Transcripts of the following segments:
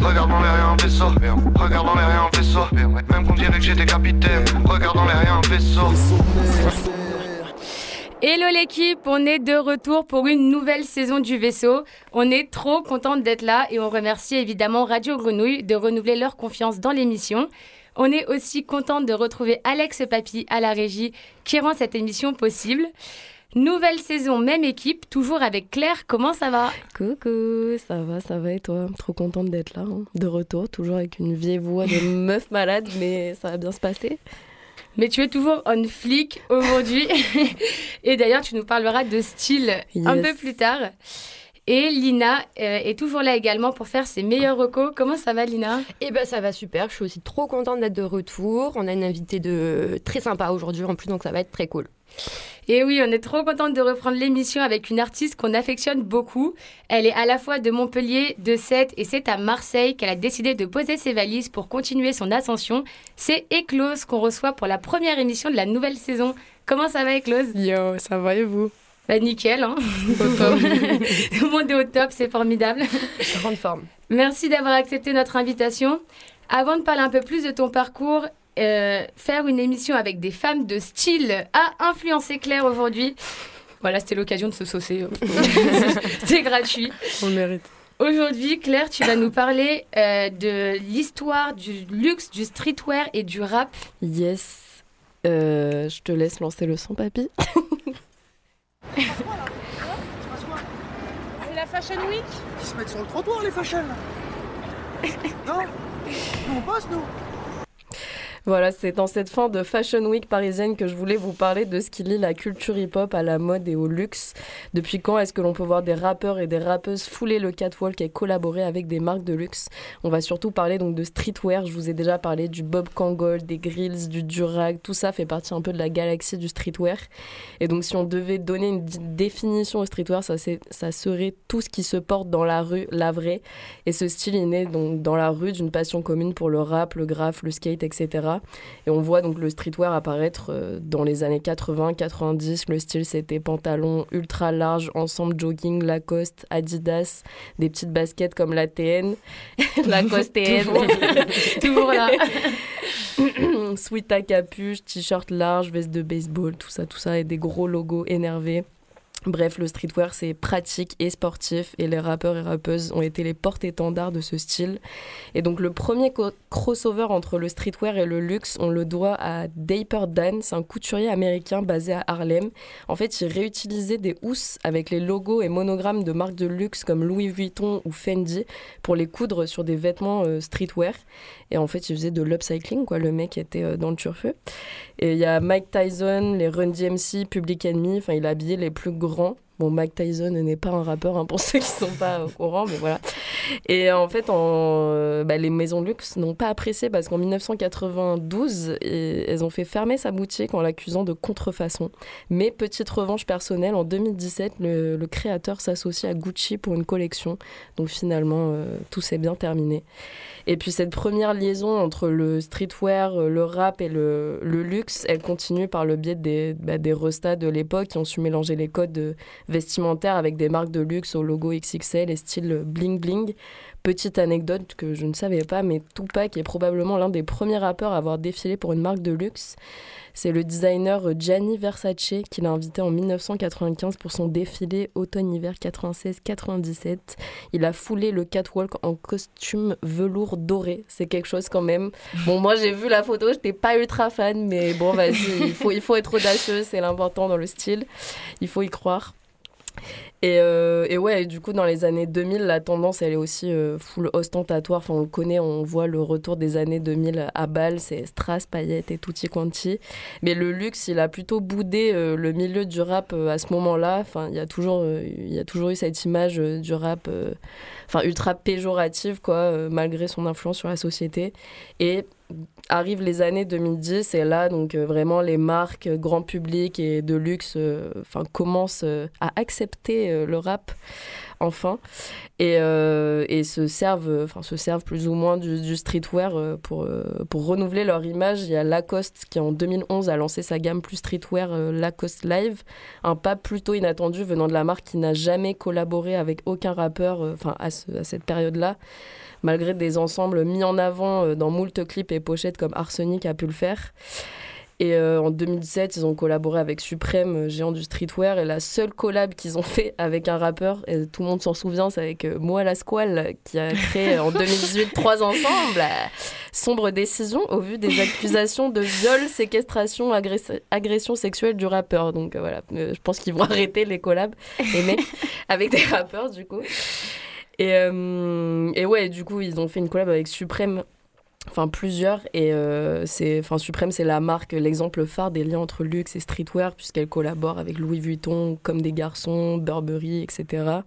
Regarde dans les rien vaisseau. Regarde dans les rien vaisseau. Même qu'on dirait que j'étais capitaine. Regarde dans les rien vaisseau. Hello l'équipe, on est de retour pour une nouvelle saison du vaisseau. On est trop contente d'être là et on remercie évidemment Radio Grenouille de renouveler leur confiance dans l'émission. On est aussi contente de retrouver Alex Papy à la régie qui rend cette émission possible. Nouvelle saison, même équipe, toujours avec Claire. Comment ça va? Coucou, ça va, ça va et toi? Trop contente d'être là, hein. de retour, toujours avec une vieille voix de meuf malade, mais ça va bien se passer. Mais tu es toujours on flic aujourd'hui. et d'ailleurs, tu nous parleras de style un peu plus tard. Et Lina euh, est toujours là également pour faire ses meilleurs recos. Comment ça va, Lina? Eh ben, ça va super. Je suis aussi trop contente d'être de retour. On a une invitée de très sympa aujourd'hui en plus, donc ça va être très cool. Et oui, on est trop contente de reprendre l'émission avec une artiste qu'on affectionne beaucoup. Elle est à la fois de Montpellier, de Sète et c'est à Marseille qu'elle a décidé de poser ses valises pour continuer son ascension. C'est Eclose qu'on reçoit pour la première émission de la nouvelle saison. Comment ça va, Eclose? Yo, ça va et vous? Bah nickel, hein Tout le monde est au top, c'est formidable. Grande forme. Merci d'avoir accepté notre invitation. Avant de parler un peu plus de ton parcours, euh, faire une émission avec des femmes de style a influencé Claire aujourd'hui. Voilà, c'était l'occasion de se saucer. c'était gratuit. On le mérite. Aujourd'hui, Claire, tu vas nous parler euh, de l'histoire du luxe, du streetwear et du rap. Yes. Euh, je te laisse lancer le son, papy. C'est la Fashion Week Ils se mettent sur le trottoir, les fashion Non Nous, on passe, nous voilà, c'est dans cette fin de Fashion Week parisienne que je voulais vous parler de ce qui lie la culture hip-hop à la mode et au luxe. Depuis quand est-ce que l'on peut voir des rappeurs et des rappeuses fouler le catwalk et collaborer avec des marques de luxe? On va surtout parler donc de streetwear. Je vous ai déjà parlé du Bob Kangol, des grills, du Durag. Tout ça fait partie un peu de la galaxie du streetwear. Et donc, si on devait donner une définition au streetwear, ça, serait tout ce qui se porte dans la rue, la vraie. Et ce style est né donc dans la rue d'une passion commune pour le rap, le graphe, le skate, etc. Et on voit donc le streetwear apparaître euh, dans les années 80, 90. Le style, c'était pantalon ultra large, ensemble jogging, Lacoste, Adidas, des petites baskets comme la TN, Lacoste TN. Toujours là. Sweat à capuche, t-shirt large, veste de baseball, tout ça, tout ça, et des gros logos énervés. Bref, le streetwear, c'est pratique et sportif et les rappeurs et rappeuses ont été les porte-étendards de ce style. Et donc, le premier crossover entre le streetwear et le luxe, on le doit à Dapper Dan, c'est un couturier américain basé à Harlem. En fait, il réutilisait des housses avec les logos et monogrammes de marques de luxe comme Louis Vuitton ou Fendi pour les coudre sur des vêtements euh, streetwear. Et en fait, il faisait de l'upcycling, quoi. Le mec était euh, dans le turfeu. Et il y a Mike Tyson, les Run DMC, Public Enemy. Enfin, il a habillé les plus Bon, Mike Tyson n'est pas un rappeur, hein, pour ceux qui ne sont pas au courant, mais voilà. Et en fait, euh, bah, les maisons de luxe n'ont pas apprécié parce qu'en 1992, elles ont fait fermer sa boutique en l'accusant de contrefaçon. Mais petite revanche personnelle, en 2017, le, créateur s'associe à Gucci pour une collection. Donc finalement, euh, tout s'est bien terminé. Et puis cette première liaison entre le streetwear, euh, le rap et le, luxe, elle continue par le biais des, bah, de l'époque qui ont su mélanger les codes vestimentaires avec des marques de luxe au logo XXL et style bling bling. Petite anecdote que je ne savais pas, mais Tupac est probablement l'un des premiers rappeurs à avoir défilé pour une marque de luxe. C'est le designer Gianni Versace qui l'a invité en 1995 pour son défilé automne-hiver 96-97. Il a foulé le catwalk en costume velours doré. C'est quelque chose quand même. Bon, moi j'ai vu la photo, je n'étais pas ultra fan, mais bon, vas-y, il faut, il faut être audacieux, c'est l'important dans le style. Il faut y croire. Et, euh, et, ouais, du coup, dans les années 2000, la tendance, elle est aussi euh, full ostentatoire. Enfin, on le connaît, on voit le retour des années 2000 à Bâle, c'est strass, paillettes et tutti quanti. Mais le luxe, il a plutôt boudé euh, le milieu du rap à ce moment-là. Enfin, il y a toujours, y a toujours eu cette image du rap, enfin, ultra péjorative, quoi, malgré son influence sur la société. Et arrivent les années 2010 et là donc euh, vraiment les marques euh, grand public et de luxe euh, commencent à accepter le rap enfin, et, et se servent, se servent plus ou moins du, streetwear pour pour renouveler leur image. Il y a Lacoste qui en 2011 a lancé sa gamme plus streetwear Lacoste Live, un pas plutôt inattendu venant de la marque qui n'a jamais collaboré avec aucun rappeur, à, ce- à cette période-là, malgré des ensembles mis en avant euh, dans moult clips et pochettes comme Arsenic a pu le faire. Et euh, en 2017, ils ont collaboré avec Suprême, euh, géant du streetwear. Et la seule collab qu'ils ont fait avec un rappeur, et tout le monde s'en souvient, c'est avec Moa la Squale, qui a créé en 2018 trois ensembles. Sombre décision au vu des accusations de viol, séquestration, agress- agression sexuelle du rappeur. Donc euh, voilà, Euh, je pense qu'ils vont arrêter les collabs, mecs, avec des rappeurs du coup. Et, euh, et ouais, du coup, ils ont fait une collab avec Suprême enfin plusieurs et euh, c'est Suprême c'est la marque l'exemple phare des liens entre luxe et streetwear puisqu'elle collabore avec Louis Vuitton comme des garçons Burberry etc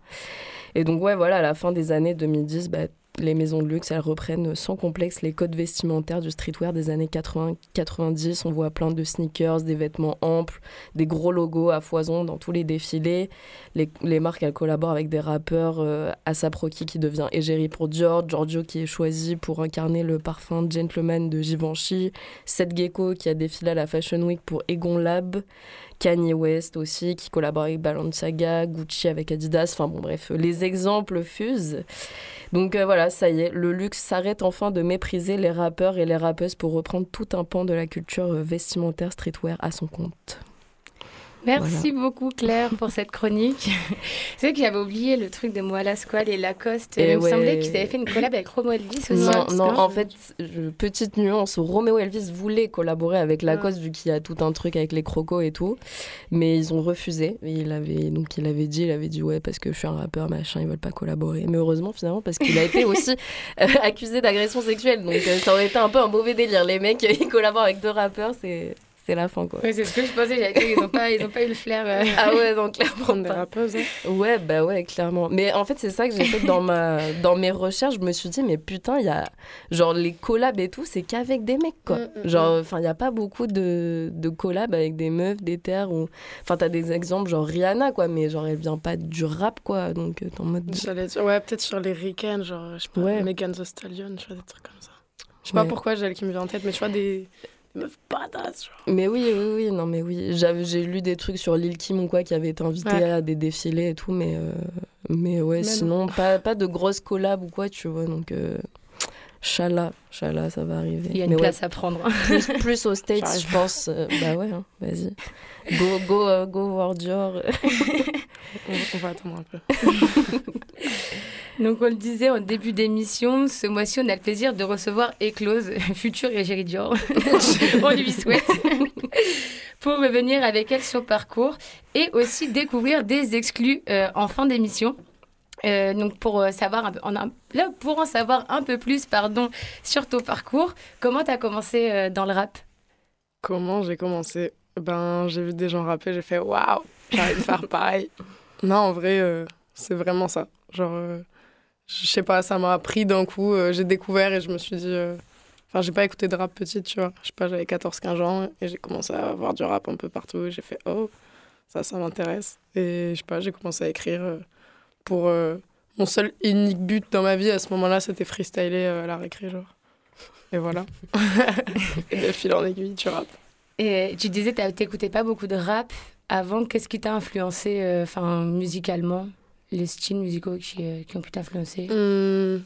et donc ouais voilà à la fin des années 2010 bah, les maisons de luxe elles reprennent sans complexe les codes vestimentaires du streetwear des années 80-90 on voit plein de sneakers des vêtements amples des gros logos à foison dans tous les défilés. Les, marques elles collaborent avec des rappeurs euh, Asap qui devient égérie pour Dior Giorgio qui est choisi pour incarner le parfum gentleman de Givenchy Seth Gecko qui a défilé à la Fashion Week pour Egon Lab Kanye West aussi qui collabore avec Balenciaga Gucci avec Adidas. Enfin bon bref les exemples fusent. Donc euh, voilà ça y est le luxe s'arrête enfin de mépriser les rappeurs et les rappeuses pour reprendre tout un pan de la culture vestimentaire streetwear à son compte Merci beaucoup Claire pour cette chronique. C'est vrai que j'avais oublié le truc de Moala Squale et Lacoste. Et Il me semblait qu'ils avaient fait une collab avec Romo Elvis aussi. Non, en fait, je- petite nuance, Romeo Elvis voulait collaborer avec Lacoste vu qu'il y a tout un truc avec les crocos et tout, mais ils ont refusé. Et il avait donc il avait dit, il avait dit ouais parce que je suis un rappeur machin, ils veulent pas collaborer. Mais heureusement finalement parce qu'il a été aussi euh, accusé d'agression sexuelle, donc euh, ça aurait été un peu un mauvais délire. Les mecs ils collaborent avec deux rappeurs, c'est c'est la fin quoi. Ouais, c'est ce que je pensais. J'avais dit, ils n'ont pas, ils ont pas eu le flair. euh. Ah ouais, donc clairement pas. rappeuses. hein. Ouais, bah ouais, clairement. Mais en fait, c'est ça que j'ai fait dans, ma... dans mes recherches. Je me suis dit, mais putain, il y a. Genre, les collabs et tout, c'est qu'avec des mecs, quoi. Mm, mm, genre, enfin, il n'y a pas beaucoup de, de collabs avec des meufs, des terres. Ou... Enfin, t'as des exemples, genre Rihanna, quoi, mais genre, elle vient pas du rap, quoi. Donc, euh, t'es en mode. Ouais, peut-être sur les Ricains, genre, je sais pas, Ouais. Megan Thee Stallion, tu vois, des trucs comme ça. Je sais pas Ouais. pourquoi j'ai elle qui me vient en tête, mais tu vois, des, badass, genre. Mais oui, oui, oui, non, mais oui. J'avais, j'ai lu des trucs sur Lil Kim ou quoi qui avait été invité Ouais. à des défilés et tout, mais, euh, mais ouais, Mais sinon, pas, pas de grosses collabs ou quoi, tu vois. Donc, euh, Chala, Chala, ça va arriver. Il y a Mais une ouais, place à prendre. plus, plus aux States, je pense. euh, bah ouais, hein, vas-y. Go, go, euh, go voir Dior. On, on va attendre un peu. Donc, on le disait en début d'émission, ce mois-ci, on a le plaisir de recevoir Eclose, future égérie Dior. on lui souhaite. pour revenir avec elle sur parcours et aussi découvrir des exclus euh, en fin d'émission. Euh, donc pour euh, savoir un peu, là, pour en savoir un peu plus pardon sur ton parcours, comment tu as commencé dans le rap? Comment j'ai commencé? Ben, j'ai vu des gens rapper, j'ai fait waouh, j'ai envie de faire pareil. Non, en vrai, c'est vraiment ça. Genre, je sais pas, ça m'a pris d'un coup, euh, j'ai découvert et je me suis dit. euh, Enfin, j'ai pas écouté de rap petite, tu vois. Je sais pas, j'avais 14-15 ans et j'ai commencé à voir du rap un peu partout. et J'ai fait oh, ça, ça m'intéresse. Et je sais pas, j'ai commencé à écrire euh, pour. euh, mon seul et unique but dans ma vie à ce moment-là, c'était freestyler à la récré, genre. Et voilà. et de fil en aiguille, tu rappes. Et tu disais n'écoutais pas beaucoup de rap avant. Qu'est-ce qui t'a influencé enfin, musicalement? Les styles musicaux qui, euh, qui ont pu t'influencer Hmm,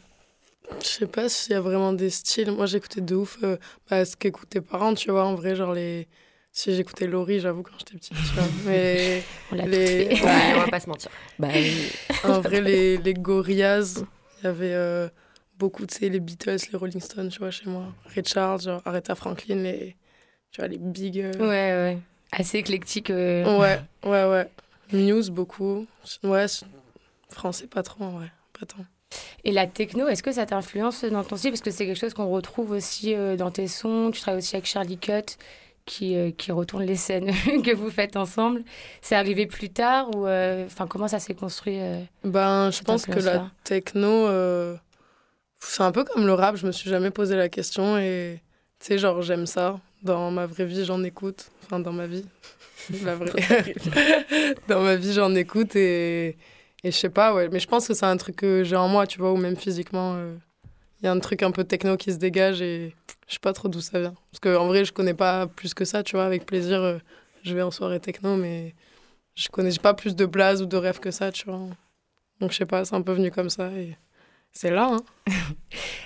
je sais pas s'il y a vraiment des styles. Moi, j'écoutais de ouf euh, bah, ce qu'écoutaient tes parents, tu vois. En vrai, genre les. Si j'écoutais Laurie, j'avoue, quand j'étais petite, tu vois. Mais On l'a les... fait. Ouais, on va pas se mentir. bah en vrai, les, les Gorillaz, il y avait euh, beaucoup, tu sais, les Beatles, les Rolling Stones, tu vois, chez moi. Ray Charles, genre Aretha Franklin, les. Tu vois, les big. euh, Ouais, ouais. Assez éclectique. euh. Ouais, ouais, ouais. Muse, beaucoup. Ouais, français, pas trop, en vrai. Pas tant. Et la techno, est-ce que ça t'influence dans ton style? Parce que c'est quelque chose qu'on retrouve aussi euh, dans tes sons. Tu travailles aussi avec Charlie Cut, qui, euh, qui retourne les scènes que vous faites ensemble. C'est arrivé plus tard ou euh, enfin comment ça s'est construit euh Ben, je pense que la techno, euh, c'est un peu comme le rap. Je me suis jamais posé la question et tu sais, genre, j'aime ça. Dans ma vraie vie, j'en écoute. Enfin, dans ma vie. La vraie. dans ma vie, j'en écoute et, et je sais pas, ouais. Mais je pense que c'est un truc que j'ai en moi, tu vois, ou même physiquement. euh, Il y a un truc un peu techno qui se dégage et je sais pas trop d'où ça vient. Parce qu'en vrai, je connais pas plus que ça, tu vois. Avec plaisir, euh, je vais en soirée techno, mais je connais pas plus de blase ou de rêve que ça, tu vois. Donc je sais pas, c'est un peu venu comme ça et c'est là, hein.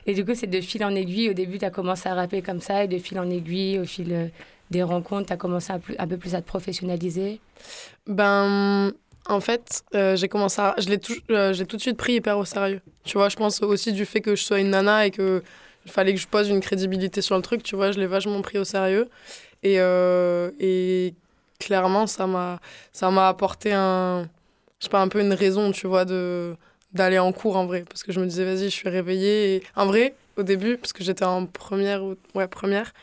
Et du coup, c'est de fil en aiguille. Au début, tu as commencé à rapper comme ça, et de fil en aiguille, au fil euh, des rencontres, tu as commencé à plus- un peu plus à te professionnaliser. Ben, en fait, euh, j'ai commencé à... Je l'ai tout... euh, tout de suite pris hyper au sérieux. Tu vois, je pense aussi du fait que je sois une nana et que il fallait que je pose une crédibilité sur le truc, tu vois, je l'ai vachement pris au sérieux. Et, euh, et clairement, ça m'a apporté un... Je sais pas, un peu une raison, tu vois, d'aller en cours en vrai. Parce que je me disais, vas-y, je suis réveillée. En vrai, au début, parce que j'étais en première, ou- ouais, première,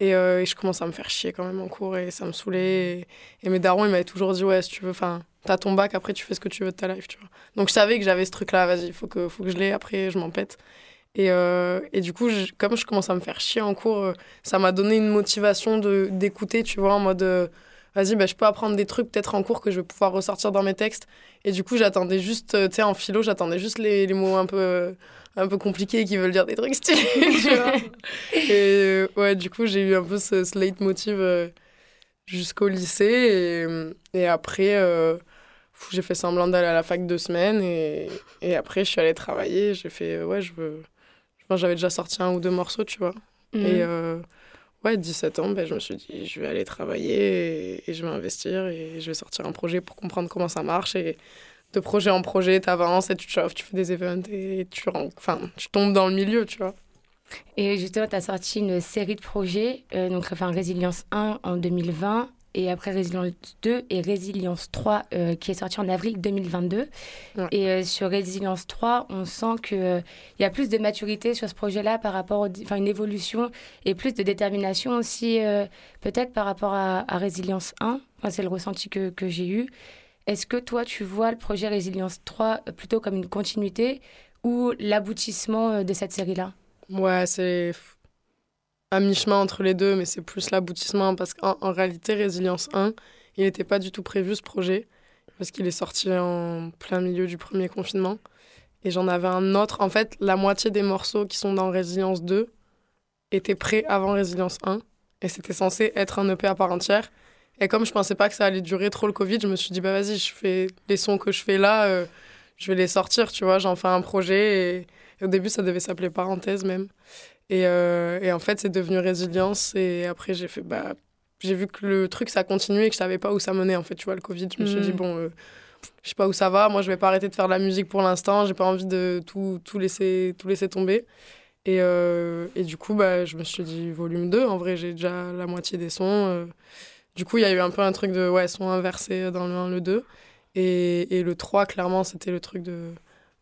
et, et je commençais à me faire chier quand même en cours et ça me saoulait. Et, et mes darons, ils m'avaient toujours dit, ouais, si tu veux, enfin, t'as ton bac, après tu fais ce que tu veux de ta life, tu vois. Donc je savais que j'avais ce truc-là, vas-y, il faut que, faut que je l'ai, après je m'en pète. Et, euh, et du coup, je- comme je commence à me faire chier en cours, euh, ça m'a donné une motivation de d'écouter, tu vois, en mode, euh, vas-y, bah, je peux apprendre des trucs peut-être en cours que je vais pouvoir ressortir dans mes textes. Et du coup, j'attendais juste, euh, tu sais, en philo, j'attendais juste les, les mots un peu, un peu compliqués qui veulent dire des trucs stylés, tu vois. Et euh, ouais, du coup, j'ai eu un peu ce, ce leitmotiv jusqu'au lycée. Et, et après, euh, j'ai fait semblant d'aller à la fac deux semaines. Et, et après, je suis allée travailler. J'ai fait, euh, ouais, je veux. Enfin, j'avais déjà sorti un ou deux morceaux, tu vois. Mhm. Et euh, ouais, 17 ans, ben, je me suis dit, je vais aller travailler et, et je vais investir et je vais sortir un projet pour comprendre comment ça marche. Et de projet en projet, tu avances et tu te chauffes, tu fais des events et tu, enfin, tu tombes dans le milieu, tu vois. Et justement, tu as sorti une série de projets, euh, donc enfin Résilience 1 en 2020, et après Résilience 2 et Résilience 3 euh, qui est sorti en avril 2022. Ouais. Et euh, sur Résilience 3, on sent qu'il y a plus de maturité sur ce projet-là par rapport, enfin une évolution et plus de détermination aussi, euh, peut-être par rapport à, à Résilience 1. Enfin, c'est le ressenti que, que j'ai eu. Est-ce que toi, tu vois le projet Résilience 3 plutôt comme une continuité ou l'aboutissement euh, de cette série-là? Ouais, c'est à mi-chemin entre les deux, mais c'est plus l'aboutissement parce qu'en en réalité, Résilience 1, il n'était pas du tout prévu ce projet parce qu'il est sorti en plein milieu du premier confinement. Et j'en avais un autre. En fait, la moitié des morceaux qui sont dans Résilience 2 étaient prêts avant Résilience 1 et c'était censé être un EP à part entière. Et comme je pensais pas que ça allait durer trop le Covid, je me suis dit, bah vas-y, je fais les sons que je fais là, euh, je vais les sortir, tu vois, j'en fais un projet. Et, et au début, ça devait s'appeler Parenthèse même. Et, euh, et en fait, c'est devenu Résilience. Et après, j'ai fait, bah, j'ai vu que le truc, ça continuait et que je savais pas où ça menait, en fait, tu vois, le Covid. Je me suis dit, bon, euh, je sais pas où ça va. Moi, je vais pas arrêter de faire de la musique pour l'instant. J'ai pas envie de tout, tout, laisser, tout laisser tomber. Et, euh, et du coup, bah, je me suis dit, volume 2, en vrai, j'ai déjà la moitié des sons. euh. Du coup, il y a eu un peu un truc de, ouais, son inversé dans le 1, le 2. Et, et le 3, clairement, c'était le truc de,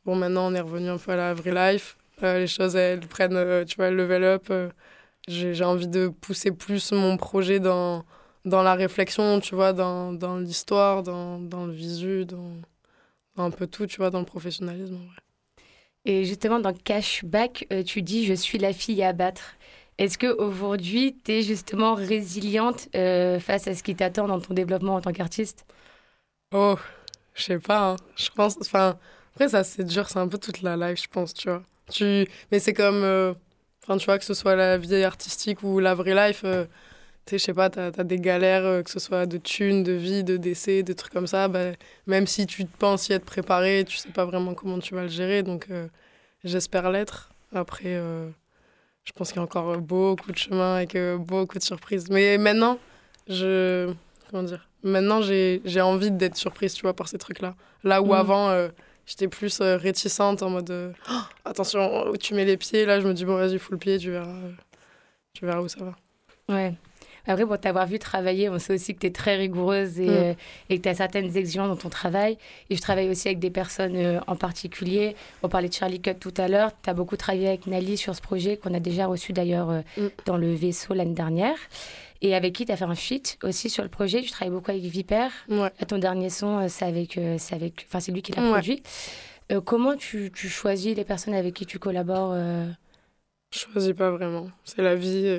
bon, maintenant, on est revenu un peu à la vraie life. Euh, les choses, elles prennent, euh, tu vois, le level up. euh. j'ai envie de pousser plus mon projet dans, dans la réflexion, tu vois, dans, dans l'histoire, dans, dans le visu, dans, dans un peu tout, tu vois, dans le professionnalisme. Et justement, dans Cashback, euh, tu dis Je suis la fille à battre. Est-ce qu'aujourd'hui, tu es justement résiliente face à ce qui t'attend dans ton développement en tant qu'artiste? Oh, je sais pas, hein. je pense, enfin, après ça c'est dur, c'est un peu toute la life, je pense, tu vois. Tu... Mais c'est comme, euh, tu vois, que ce soit la vie artistique ou la vraie life, euh, tu sais, je sais pas, t'as as des galères, euh, que ce soit de thunes, de vie, de décès, de trucs comme ça, bah, même si tu penses y être préparé, tu sais pas vraiment comment tu vas le gérer, donc euh, j'espère l'être. Après, je pense qu'il y a encore beaucoup de chemin et que beaucoup de surprises. Mais maintenant, je. Comment dire Maintenant, j'ai envie d'être surprise, tu vois, par ces trucs-là. Là où Mhm. avant, j'étais plus euh, réticente en mode euh, Oh, attention où tu mets les pieds. Là, je me dis, bon, vas-y, fous le pied, tu verras, euh, tu verras où ça va. Ouais. Après, pour t'avoir vu travailler, on sait aussi que tu es très rigoureuse et, Mm. euh, et que tu as certaines exigences dans ton travail. Et je travaille aussi avec des personnes euh, en particulier. On parlait de Charlie Cut tout à l'heure. Tu as beaucoup travaillé avec Nali sur ce projet qu'on a déjà reçu d'ailleurs euh, Mm. dans le vaisseau l'année dernière. Et avec qui tu as fait un feat aussi sur le projet? Tu travailles beaucoup avec Viper. Ouais. Là, ton dernier son, euh, c'est avec, euh, c'est avec, enfin, c'est lui qui l'a Ouais. produit. Euh, comment tu, tu choisis les personnes avec qui tu collabores euh? Je choisis pas vraiment. C'est la vie. euh.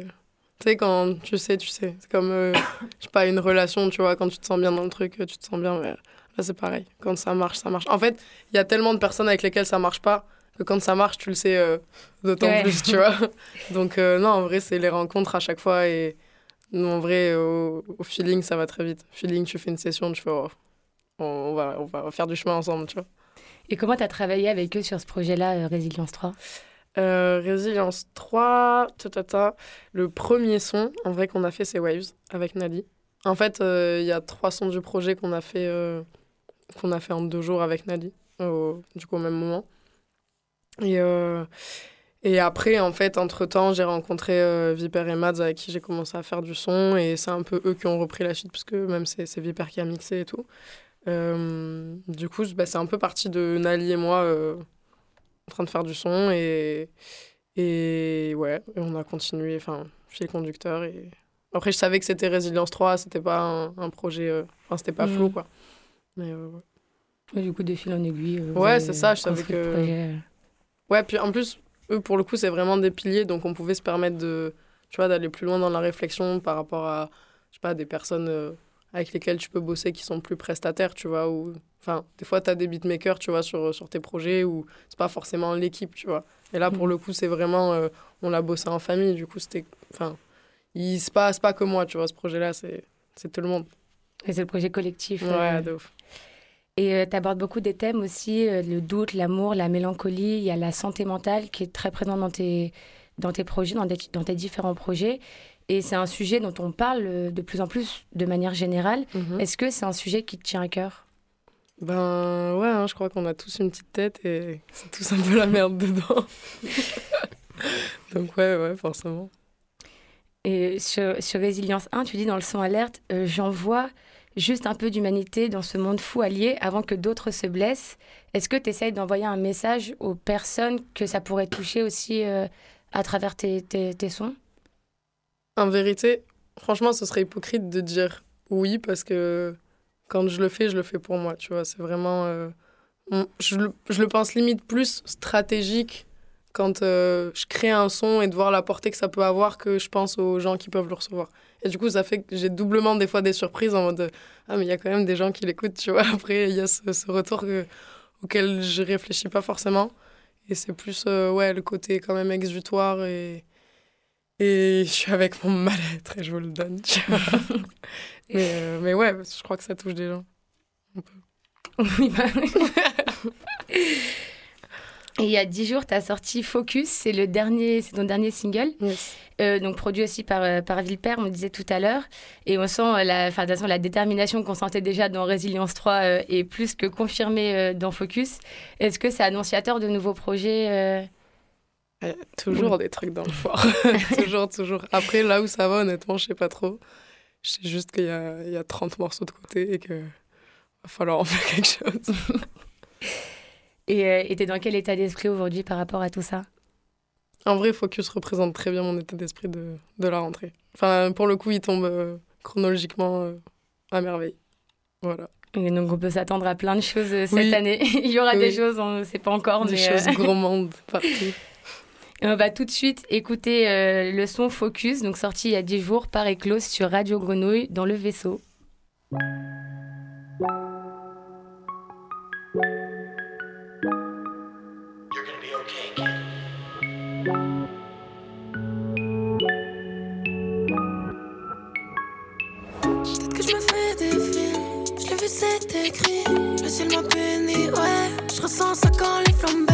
Tu sais, quand tu sais, tu sais. C'est comme, euh, je sais pas, une relation, tu vois, quand tu te sens bien dans le truc, euh, tu te sens bien. mais Là, c'est pareil. Quand ça marche, ça marche. En fait, il y a tellement de personnes avec lesquelles ça marche pas que quand ça marche, tu le sais euh, d'autant Ouais. plus, tu vois. Donc, euh, non, en vrai, c'est les rencontres à chaque fois. Et non, en vrai, au, au feeling, ça va très vite. Feeling, tu fais une session, tu fais, oh, on, va, on va faire du chemin ensemble, tu vois. Et comment tu as travaillé avec eux sur ce projet-là, euh, Résilience 3 Euh, Résilience 3, ta, ta, ta. le premier son, en vrai, qu'on a fait, c'est Waves avec Nali. En fait, euh, il y a trois sons du projet qu'on a fait euh, qu'on a fait en deux jours avec Nali, du coup au même moment. Et, euh, et après, en fait, entre-temps, j'ai rencontré euh, Viper et Mads avec qui j'ai commencé à faire du son et c'est un peu eux qui ont repris la suite parce que même c'est c'est Viper qui a mixé et tout. Euh, du coup, bah, c'est un peu parti de Nali et moi euh, en train de faire du son et, et ouais, et on a continué, enfin, fil conducteur et après, je savais que c'était Résilience 3, c'était pas un, un projet, enfin, c'était pas Mhm. flou quoi. Mais ouais. Ouais, Du coup, de fil en aiguille. Ouais, c'est ça, je savais que-. Ouais, puis en plus, eux, pour le coup, c'est vraiment des piliers, donc on pouvait se permettre de, tu vois, d'aller plus loin dans la réflexion par rapport à, je sais pas, des personnes euh, avec lesquelles tu peux bosser qui sont plus prestataires, tu vois, ou, enfin, des fois, tu as des beatmakers, tu vois, sur, sur tes projets, où c'est pas forcément l'équipe, tu vois. Et là, pour Mhm. le coup, c'est vraiment, euh, on l'a bossé en famille, du coup, c'était, enfin, il se passe pas que moi, tu vois, ce projet-là, c'est c'est tout le monde. Et c'est le projet collectif. Ouais, euh, de ouf. Et tu abordes beaucoup des thèmes aussi, euh, le doute, l'amour, la mélancolie, il y a la santé mentale qui est très présente dans tes, dans tes projets, dans, des- dans tes différents projets. Et c'est un sujet dont on parle euh, de plus en plus de manière générale. Mhm. Est-ce que c'est un sujet qui te tient à cœur? Ben ouais, hein, je crois qu'on a tous une petite tête et c'est tous un peu la merde dedans. Donc ouais, ouais, forcément. Et sur, sur Résilience 1, tu dis dans le son alerte, euh, j'en vois juste un peu d'humanité dans ce monde fou allié avant que d'autres se blessent. Est-ce que tu essayes d'envoyer un message aux personnes que ça pourrait toucher aussi euh, à travers tes, tes, sons? En vérité, franchement, ce serait hypocrite de dire oui parce que quand je le fais, je le fais pour moi, tu vois. C'est vraiment... euh, je, le, je le pense limite plus stratégique quand euh, je crée un son et de voir la portée que ça peut avoir que je pense aux gens qui peuvent le recevoir. Et du coup, ça fait que j'ai doublement des fois des surprises en mode Ah, mais il y a quand même des gens qui l'écoutent, tu vois. Après, il y a ce, ce retour que- auquel je réfléchis pas forcément. Et c'est plus, euh, ouais, le côté quand même exutoire et. Et je suis avec mon mal-être et je vous le donne, tu vois. mais, euh, mais ouais, je crois que ça touche des gens. Oui, bah oui. Et il y a dix jours, tu as sorti Focus, c'est le dernier, c'est ton dernier single, euh, donc produit aussi par, euh, par Villepère, on le disait tout à l'heure. Et on sent la, enfin, de toute façon, la détermination qu'on sentait déjà dans Résilience 3 euh, est plus que confirmée euh, dans Focus. Est-ce que c'est annonciateur de nouveaux projets toujours des trucs dans le foire. toujours, toujours. Après, là où ça va, honnêtement, je sais pas trop. Je sais juste qu'il y a, il y a 30 morceaux de côté et que va falloir en faire quelque chose. Et euh, et t'es dans quel état d'esprit aujourd'hui par rapport à tout ça? En vrai, Focus représente très bien mon état d'esprit de, de la rentrée. Enfin, pour le coup, il tombe euh, chronologiquement euh, à merveille. Voilà. Et donc on peut s'attendre à plein de choses euh, cette Oui. année. il y aura des choses, on ne sait pas encore, Des mais euh, choses gourmandes partout. Et on va tout de suite écouter euh, le son Focus, donc sorti il y a 10 jours par Eclose sur Radio Grenouille dans le vaisseau. Peut-être que je me fais des films, je l'ai vu c'est écrit, le ciel m'a béni, ouais. Je ressens ça quand les flammes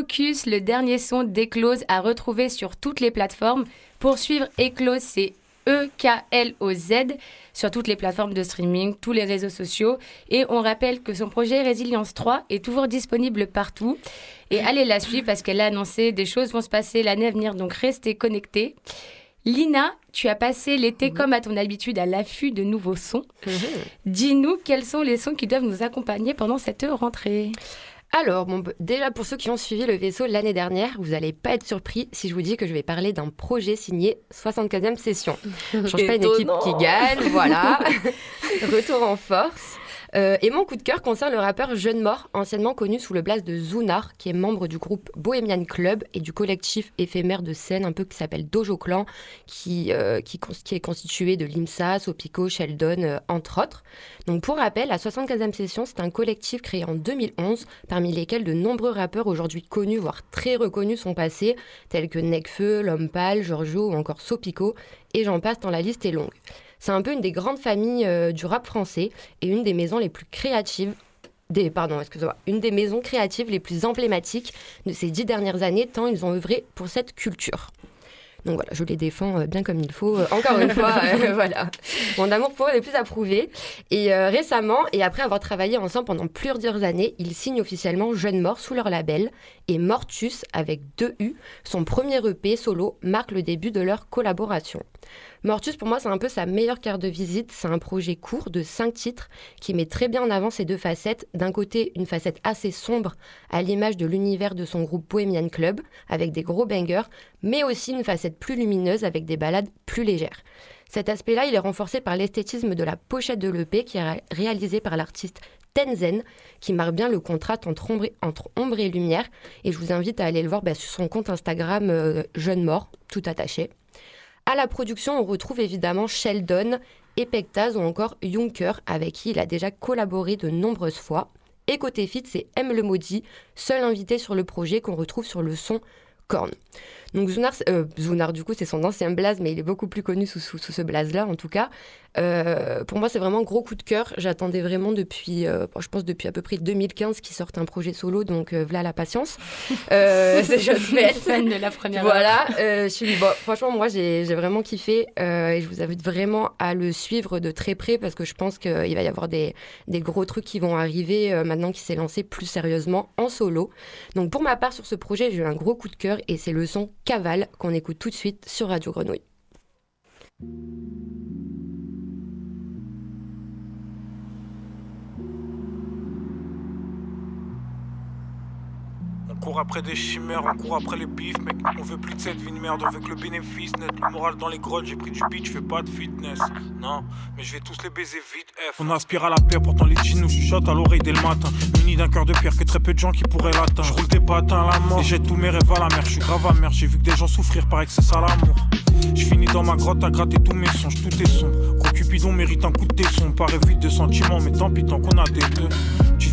Focus, le dernier son d'Eclose à retrouver sur toutes les plateformes. Pour suivre Eclose, c'est E-K-L-O-Z sur toutes les plateformes de streaming, tous les réseaux sociaux. Et on rappelle que son projet Résilience 3 est toujours disponible partout. Et allez la suivre parce qu'elle a annoncé des choses vont se passer l'année à venir, donc restez connectés. Lina, tu as passé l'été comme à ton habitude à l'affût de nouveaux sons. Dis-nous quels sont les sons qui doivent nous accompagner pendant cette rentrée. Alors, bon, déjà pour ceux qui ont suivi le vaisseau l'année dernière, vous n'allez pas être surpris si je vous dis que je vais parler d'un projet signé 75e session. Je change pas une équipe qui gagne, voilà. Retour en force. Euh, et mon coup de cœur concerne le rappeur Jeune Mort, anciennement connu sous le blaze de Zunar, qui est membre du groupe Bohemian Club et du collectif éphémère de scène un peu qui s'appelle Dojo Clan, qui, euh, qui, est constitué de Limsa, Sopico, Sheldon, euh, entre autres. Donc pour rappel, la 75e session, c'est un collectif créé en 2011, parmi lesquels de nombreux rappeurs aujourd'hui connus, voire très reconnus, sont passés, tels que Nekfeu, L'Homme Pâle, Giorgio ou encore Sopico, et j'en passe tant la liste est longue. C'est un peu une des grandes familles euh, du rap français et une des maisons les plus créatives. Des, pardon, excusez-moi, une des maisons créatives les plus emblématiques de ces dix dernières années, tant ils ont œuvré pour cette culture. Donc voilà, je les défends euh, bien comme il faut. Euh, encore une fois, euh, voilà. Mon amour pour eux n'est plus à prouver. Et euh, récemment, et après avoir travaillé ensemble pendant plusieurs années, ils signent officiellement Jeune Mort sous leur label. Et Mortus, avec deux U, son premier EP solo, marque le début de leur collaboration. Mortus, pour moi, c'est un peu sa meilleure carte de visite. C'est un projet court de cinq titres qui met très bien en avant ces deux facettes. D'un côté, une facette assez sombre, à l'image de l'univers de son groupe Bohemian Club, avec des gros bangers, mais aussi une facette plus lumineuse avec des ballades plus légères. Cet aspect-là, il est renforcé par l'esthétisme de la pochette de l'EP qui est ré- réalisée par l'artiste Tenzen, qui marque bien le contraste entre ombre, et, entre ombre et lumière. Et je vous invite à aller le voir bah, sur son compte Instagram euh, Jeune Mort, tout attaché. À la production, on retrouve évidemment Sheldon, Epectaz ou encore Juncker, avec qui il a déjà collaboré de nombreuses fois. Et côté fit, c'est M le Maudit, seul invité sur le projet qu'on retrouve sur le son Korn. Donc Zunar, c'est- euh, Zunar, du coup, c'est son ancien blaze, mais il est beaucoup plus connu sous, sous- sous ce blaze-là, en tout cas. Euh, pour moi, c'est vraiment gros coup de cœur. J'attendais vraiment depuis, euh, je pense depuis à peu près 2015 qu'il sorte un projet solo, donc euh, voilà la patience. C'est chose faite. Fan de la première. Voilà, je suis, bon, franchement, moi j'ai vraiment kiffé et je vous invite vraiment à le suivre de très près parce que je pense qu'il va y avoir des, des gros trucs qui vont arriver maintenant qu'il s'est lancé plus sérieusement en solo. Donc pour ma part sur ce projet, j'ai eu un gros coup de cœur et c'est le son Cavale qu'on écoute tout de suite sur Radio Grenouille. Court après des chimères, on court après les bifs, mec. On veut plus de cette vie de merde avec le bénéfice net. Le moral dans les grottes, j'ai pris du beat, je fais pas de fitness. Non, mais je vais tous les baiser vite. F. On aspire à la paix, pourtant les jeans nous chuchotent à l'oreille dès le matin. Muni d'un cœur de pierre que très peu de gens qui pourraient l'atteindre. Je roule des patins à la mort et jette tous mes rêves à la mer. Je suis grave amer, j'ai vu que des gens souffrir, que c'est ça l'amour. Je finis dans ma grotte à gratter tous mes songes, tout est sombre. Gros Cupidon mérite un coup de tesson, paraît vide de sentiments, mais tant pis tant qu'on a des deux.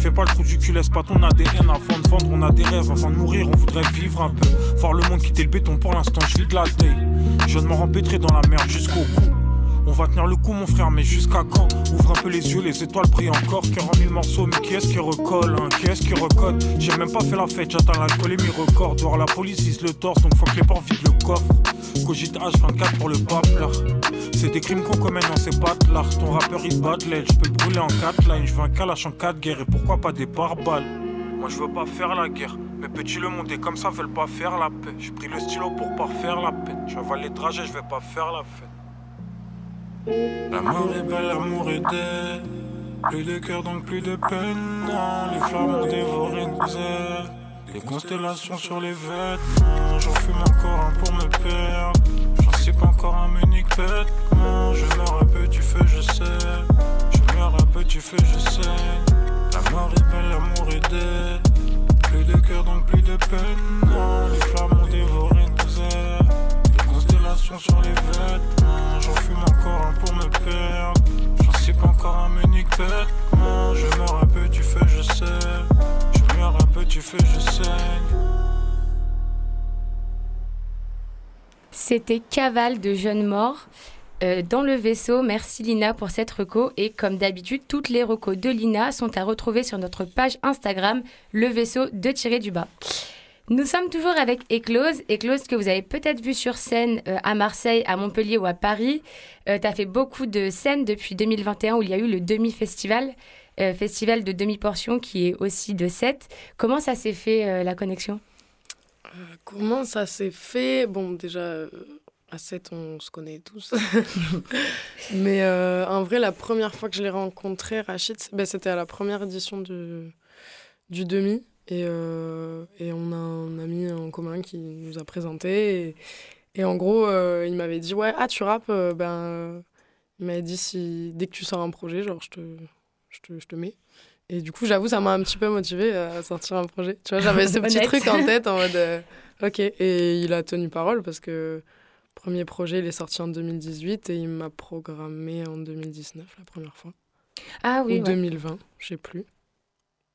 Fais pas le trou du cul, laisse pas ton ADN avant de vendre, on a des rêves, avant de mourir, on voudrait vivre un peu. Voir le monde quitter le béton pour l'instant, je vis de la taille. Je ne m'en empêtrer dans la merde jusqu'au cou. Va tenir le coup, mon frère, mais jusqu'à quand? Ouvre un peu les yeux, les étoiles brillent encore. 40 000 morceaux, mais qui est-ce qui recolle hein? Qui est-ce qui recode? J'ai même pas fait la fête, j'attends l'alcool et mes records. Dehors, la police vise le torse, donc faut que les vident le coffre. Cogite H24 pour le là C'est des crimes qu'on commet, non, c'est pas de l'art. Ton rappeur il bat l'aile, je peux le brûler en 4 lines. Je veux un calache en 4 guerres et pourquoi pas des pare-balles? Moi je veux pas faire la guerre. Mes petits le monde est comme ça veulent pas faire la paix. J'ai pris le stylo pour pas faire la paix. J'avale les trajets, je vais pas faire la fête. L'amour est belle, l'amour est dead. Plus de cœur donc plus de peine. Non, les flammes ont dévoré nos ailes. Les constellations sur les vêtements. J'en fume encore un pour me perdre. J'en pas encore un unique vêtement. Je meurs un peu du feu, je sais. Je meurs un peu du feu, je sais. L'amour est belle, l'amour est dead. Plus de cœur donc plus de peine. Non, les flammes ont dévoré nos ailes. C'était Cavale de Jeunes Morts. Euh, dans le vaisseau, merci Lina pour cette reco. Et comme d'habitude, toutes les recos de Lina sont à retrouver sur notre page Instagram, le vaisseau de tirer du bas. Nous sommes toujours avec Eclose. Eclose que vous avez peut-être vu sur scène euh, à Marseille, à Montpellier ou à Paris. Euh, tu as fait beaucoup de scènes depuis 2021 où il y a eu le demi-festival, festival de demi-portion qui est aussi de 7. Comment ça s'est fait la connexion? Comment ça s'est fait? Bon, déjà, à 7, on se connaît tous. Mais euh, en vrai, la première fois que je l'ai rencontré, Rachid, ben, c'était à la première édition du, du demi. Et, euh, et, on a un ami en commun qui nous a présenté. Et, en gros, euh, il m'avait dit Ouais, ah, tu rappes ben, Il m'avait dit si, dès que tu sors un projet, genre, je te, je te, je te mets. Et du coup, j'avoue, ça m'a un petit peu motivé à sortir un projet. Tu vois, j'avais ce petit truc en tête en mode Ok. Et il a tenu parole parce que premier projet, il est sorti en 2018 et il m'a programmé en 2019 la première fois. Ah oui. Ou 2020, je sais plus.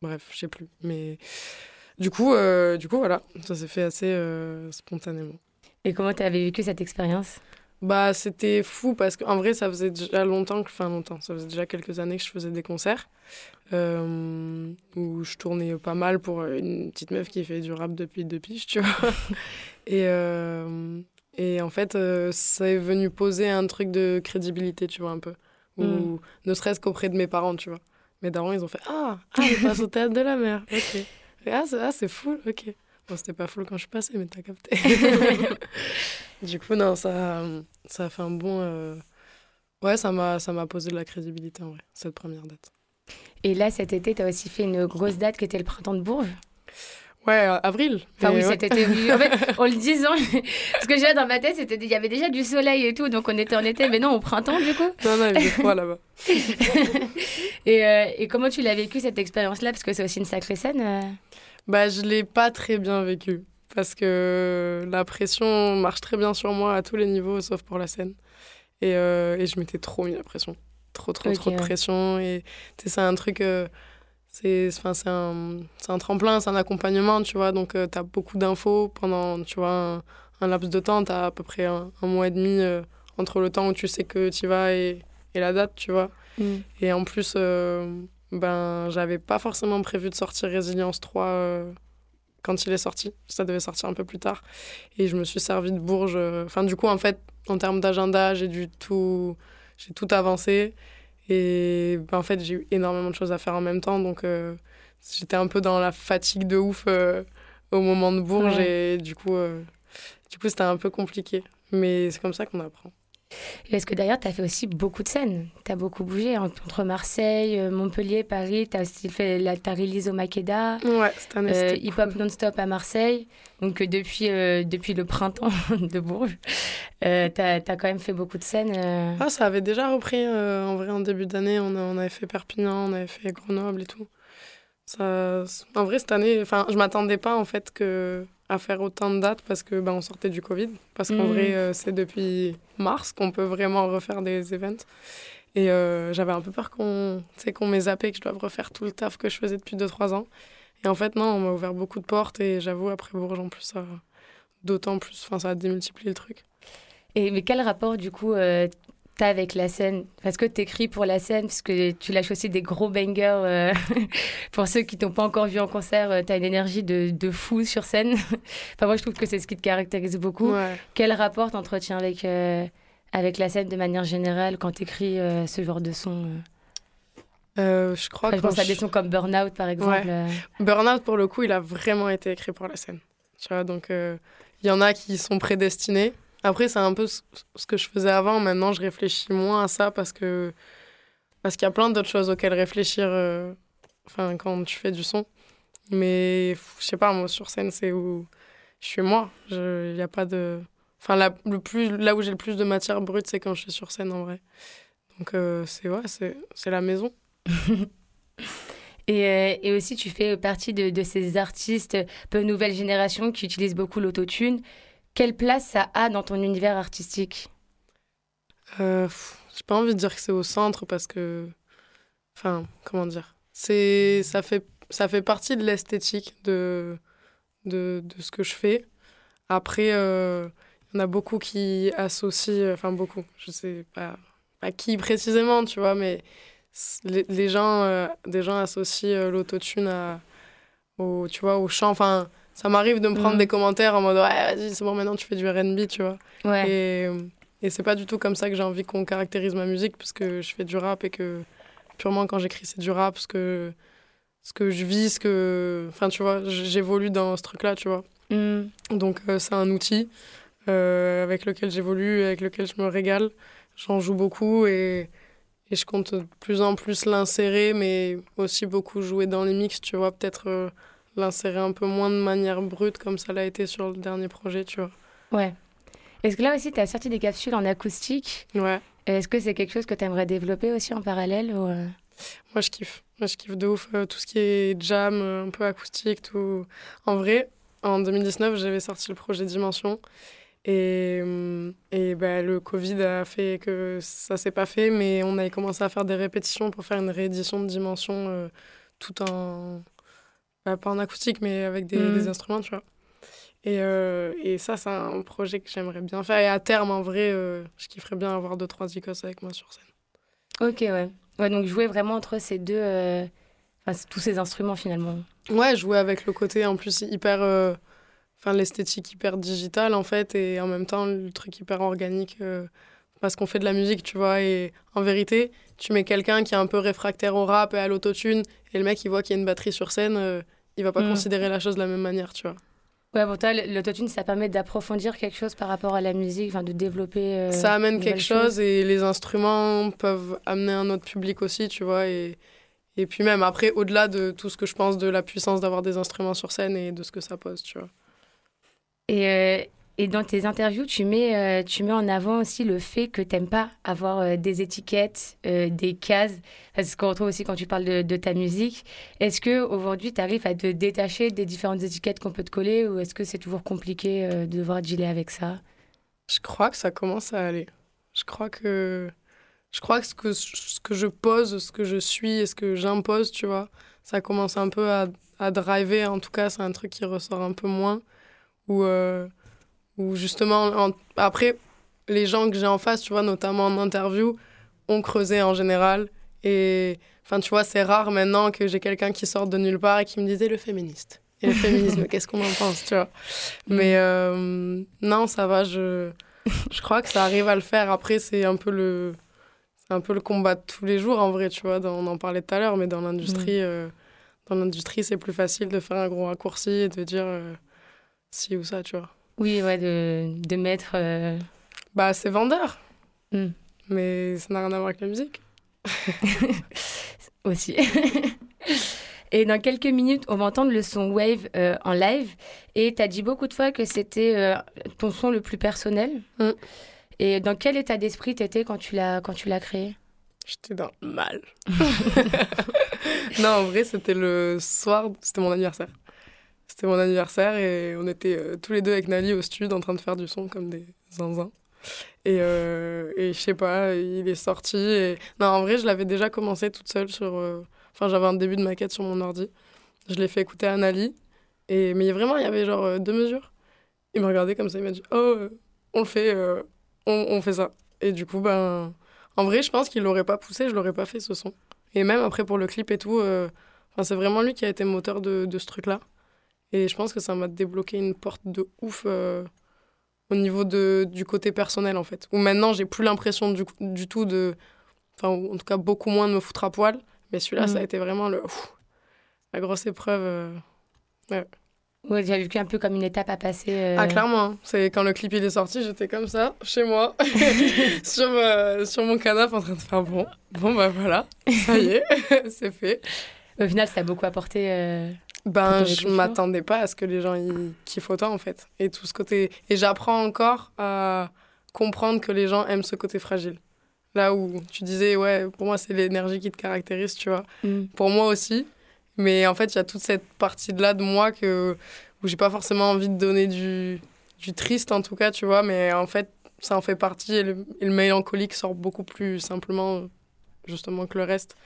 Bref, je sais plus. Mais du coup, euh, du coup voilà, ça s'est fait assez euh, spontanément. Et comment tu avais vécu cette expérience? Bah, c'était fou parce qu'en vrai, ça faisait déjà longtemps, que, enfin longtemps, ça faisait déjà quelques années que je faisais des concerts euh, où je tournais pas mal pour une petite meuf qui fait du rap depuis deux piges, tu vois. et et en fait, ça est venu poser un truc de crédibilité, tu vois, un peu. Ou mm. ne serait-ce qu'auprès de mes parents, tu vois. Mes darons, ils ont fait Ah, ah elle passe au théâtre de la mer. Ok. ah, c'est fou, ok. Bon, c'était pas fou quand je suis passée, mais t'as capté. du coup, non, ça, ça a fait un bon. Euh, ouais, ça m'a posé de la crédibilité, en vrai, cette première date. Et là, cet été, tu as aussi fait une grosse date qui était le printemps de Bourges? Ouais, euh, avril. Enfin, oui, cet été. En fait, en le disant, ce que j'ai dans ma tête, c'était il y avait déjà du soleil et tout, donc on était en été, mais non, au printemps, du coup. Non, non, il fait froid là-bas. et, euh, et, comment tu l'as vécu cette expérience-là? Parce que c'est aussi une sacrée scène. Euh. Bah, je l'ai pas très bien vécu. Parce que la pression marche très bien sur moi à tous les niveaux, sauf pour la scène. Et, et je m'étais trop mis la pression. Trop, trop, trop de pression. Et c'est un truc c'est un, un tremplin, c'est un accompagnement, tu vois. Donc, euh, tu as beaucoup d'infos pendant, tu vois, un, laps de temps. Tu as à peu près un, mois et demi euh, entre le temps où tu sais que tu vas et, et, la date, tu vois. Mm. Et en plus, euh, ben, j'avais pas forcément prévu de sortir Résilience 3 quand il est sorti. Ça devait sortir un peu plus tard. Et je me suis servi de Bourges. Enfin, du coup, en fait, en termes d'agenda, j'ai tout... J'ai tout avancé. Et ben, en fait, j'ai eu énormément de choses à faire en même temps. Donc, euh, j'étais un peu dans la fatigue de ouf euh, au moment de Bourges. Et du coup, euh, du coup c'était un peu compliqué. Mais c'est comme ça qu'on apprend. Est-ce que d'ailleurs, tu as fait aussi beaucoup de scènes Tu as beaucoup bougé entre Marseille, Montpellier, Paris. Tu as aussi fait la ta release au Makeda. Ouais, un euh, Hip Hop Non-Stop à Marseille. Donc, depuis, depuis le printemps de Bourges. Euh, tu as, quand même fait beaucoup de scènes. Euh. Ah, ça avait déjà repris euh, en vrai en début d'année. On, on avait fait Perpignan, on avait fait Grenoble et tout. Ça, en vrai, cette année, je m'attendais pas en fait que à faire autant de dates parce que ben, on sortait du Covid. Parce qu'en mmh. vrai, c'est depuis mars qu'on peut vraiment refaire des events. Et j'avais un peu peur qu'on qu'on m'ait zappé, que je doive refaire tout le taf que je faisais depuis 2-3 ans. Et en fait, non, on m'a ouvert beaucoup de portes et j'avoue, après Bourges, en plus, d'autant plus, enfin, ça a démultiplié le truc. Et mais quel rapport, du coup, euh, tu as avec la scène Parce que tu écris pour la scène, parce que tu lâches aussi des gros bangers. euh, pour ceux qui t'ont pas encore vu en concert, tu as une énergie de, de fou sur scène. enfin, moi, je trouve que c'est ce qui te caractérise beaucoup. Ouais. Quel rapport t'entretiens avec, euh, avec la scène de manière générale quand tu écris ce genre de son euh? Euh, je crois Enfin, je pense à des sons comme Burnout, par exemple. euh. Burnout, pour le coup, il a vraiment été écrit pour la scène. Tu vois, donc euh, il y en a qui sont prédestinés. Après, c'est un peu ce que je faisais avant. Maintenant, je réfléchis moins à ça parce que parce qu'il y a plein d'autres choses auxquelles réfléchir euh, enfin, quand tu fais du son. Mais je sais pas, moi, sur scène, c'est où je suis moi. Il n'y a pas de. Enfin, là, le plus, là où j'ai le plus de matière brute, c'est quand je suis sur scène en vrai. Donc, euh, c'est ouais, c'est la maison. Et, euh, et aussi, tu fais partie de, de ces artistes peu nouvelle génération qui utilisent beaucoup l'autotune. Quelle place ça a dans ton univers artistique Euh, j'ai pas envie de dire que c'est au centre parce que. Enfin, comment dire c'est ça fait, ça fait partie de l'esthétique de, de, de ce que je fais. Après, euh, il y en a beaucoup qui associent. Enfin, beaucoup. Je sais pas, pas qui précisément, tu vois, mais les, les gens, euh, des gens associent euh, l'autotune à, au, tu vois, au chant. Enfin, ça m'arrive de me prendre Mhm. des commentaires en mode Ouais, vas-y, c'est bon, maintenant tu fais du RB, tu vois. Ouais. Et, et c'est pas du tout comme ça que j'ai envie qu'on caractérise ma musique, parce que je fais du rap et que purement quand j'écris, c'est du rap, ce que, ce que je vis, ce que. Enfin, tu vois, j'évolue dans ce truc-là, tu vois. Hmm. Donc, euh, c'est un outil euh, avec lequel j'évolue, avec lequel je me régale. J'en joue beaucoup et, et je compte de plus en plus l'insérer, mais aussi beaucoup jouer dans les mix, tu vois. Peut-être euh, l'insérer un peu moins de manière brute, comme ça l'a été sur le dernier projet, tu vois. Ouais. Est-ce que là aussi, tu as sorti des capsules en acoustique? Ouais. Est-ce que c'est quelque chose que tu aimerais développer aussi en parallèle ou... euh? Moi, je kiffe. Moi, je kiffe de ouf euh, tout ce qui est jam, euh, un peu acoustique, tout. En vrai, en 2019, j'avais sorti le projet Dimension. Et, hum, et ben, le Covid a fait que ça s'est pas fait, mais on avait commencé à faire des répétitions pour faire une réédition de Dimension euh, tout en. Bah, pas en acoustique, mais avec des, des instruments, tu vois. Et, euh, et ça, c'est un projet que j'aimerais bien faire. Et à terme, en vrai, euh, je kifferais bien avoir deux, trois icos avec moi sur scène. Ok, ouais. Ouais, donc jouer vraiment entre ces deux... euh, Enfin, tous ces instruments finalement. Ouais, jouer avec le côté en plus hyper. Enfin, l'esthétique hyper digitale en fait, et en même temps le truc hyper organique. parce qu'on fait de la musique, tu vois. Et en vérité, tu mets quelqu'un qui est un peu réfractaire au rap et à l'autotune, et le mec il voit qu'il y a une batterie sur scène, euh, il va pas Mm. considérer la chose de la même manière, tu vois. Ouais, pour toi, l'autotune, ça permet d'approfondir quelque chose par rapport à la musique, enfin de développer. euh, Ça amène quelque chose et les instruments peuvent amener un autre public aussi, tu vois. Et, et puis même après, au-delà de tout ce que je pense de la puissance d'avoir des instruments sur scène et de ce que ça pose, tu vois. Et, euh, et dans tes interviews, tu mets, euh, tu mets en avant aussi le fait que tu n'aimes pas avoir euh, des étiquettes, euh, des cases. C'est ce qu'on retrouve aussi quand tu parles de, ta musique. Est-ce qu'aujourd'hui, tu arrives à te détacher des différentes étiquettes qu'on peut te coller ou est-ce que c'est toujours compliqué de devoir dealer avec ça? Je crois que ça commence à aller. Je crois que je crois que ce que ce que je pose, ce que je suis et ce que j'impose, tu vois, ça commence un peu à, à driver. En tout cas, c'est un truc qui ressort un peu moins. Ou ou justement, en- après, les gens que j'ai en face, tu vois, notamment en interview, ont creusé en général. Et enfin, tu vois, c'est rare maintenant que j'ai quelqu'un qui sort de nulle part et qui me disait le féministe. Et le féminisme, qu'est-ce qu'on en pense, tu vois. Mais euh, non, ça va, je, je crois que ça arrive à le faire. Après, c'est un peu le, c'est un peu le combat de tous les jours, en vrai, tu vois. dans- on en parlait tout à l'heure, mais dans l'industrie, euh, dans l'industrie, c'est plus facile de faire un gros raccourci et de dire euh, ci ou ça, tu vois. Oui, ouais, de, de mettre. euh, Bah, c'est vendeur. Mm. Mais ça n'a rien à voir avec la musique. aussi. Et dans quelques minutes, on va entendre le son Wave euh, en live. Et tu as dit beaucoup de fois que c'était euh, ton son le plus personnel. Mm. Et dans quel état d'esprit t'étais quand tu l'as quand tu l'as créé? J'étais dans le mal. non, en vrai, c'était le soir, c'était mon anniversaire. C'était mon anniversaire et on était euh, tous les deux avec Nali au studio en train de faire du son comme des zinzins. Et, euh, et je sais pas, il est sorti. Et... Non, en vrai, je l'avais déjà commencé toute seule sur. euh, Enfin, j'avais un début de maquette sur mon ordi. Je l'ai fait écouter à Nali. Et... Mais vraiment, il y avait genre deux mesures. Il m'a regardé comme ça, il m'a dit Oh, on le fait, on, on fait ça. Et du coup, ben En vrai, je pense qu'il l'aurait pas poussé, je l'aurais pas fait ce son. Et même après pour le clip et tout, euh, c'est vraiment lui qui a été moteur de, de ce truc-là. Et je pense que ça m'a débloqué une porte de ouf euh, au niveau de, du côté personnel, en fait. Où maintenant, j'ai plus l'impression du, du tout de. Enfin, en tout cas, beaucoup moins de me foutre à poil. Mais celui-là, ça a Mhm. été vraiment le, ouf, la grosse épreuve. euh, ouais. Ouais, j'ai vécu un peu comme une étape à passer. euh, Ah, clairement. hein. C'est quand le clip il est sorti, j'étais comme ça, chez moi, sur, euh, sur mon canapé, en train de faire bon. Bon, bah voilà, ça y est, c'est fait. Au final, ça a beaucoup apporté. euh, Ben, je m'attendais pas à ce que les gens ils kiffent autant, en fait. Et tout ce côté. Et j'apprends encore à comprendre que les gens aiment ce côté fragile. Là où tu disais, ouais, pour moi, c'est l'énergie qui te caractérise, tu vois. mm. Pour moi aussi. Mais en fait, il y a toute cette partie-là de moi que, où j'ai pas forcément envie de donner du, du triste, en tout cas, tu vois. Mais en fait, ça en fait partie. Et le, et le mélancolique sort beaucoup plus simplement, justement, que le reste.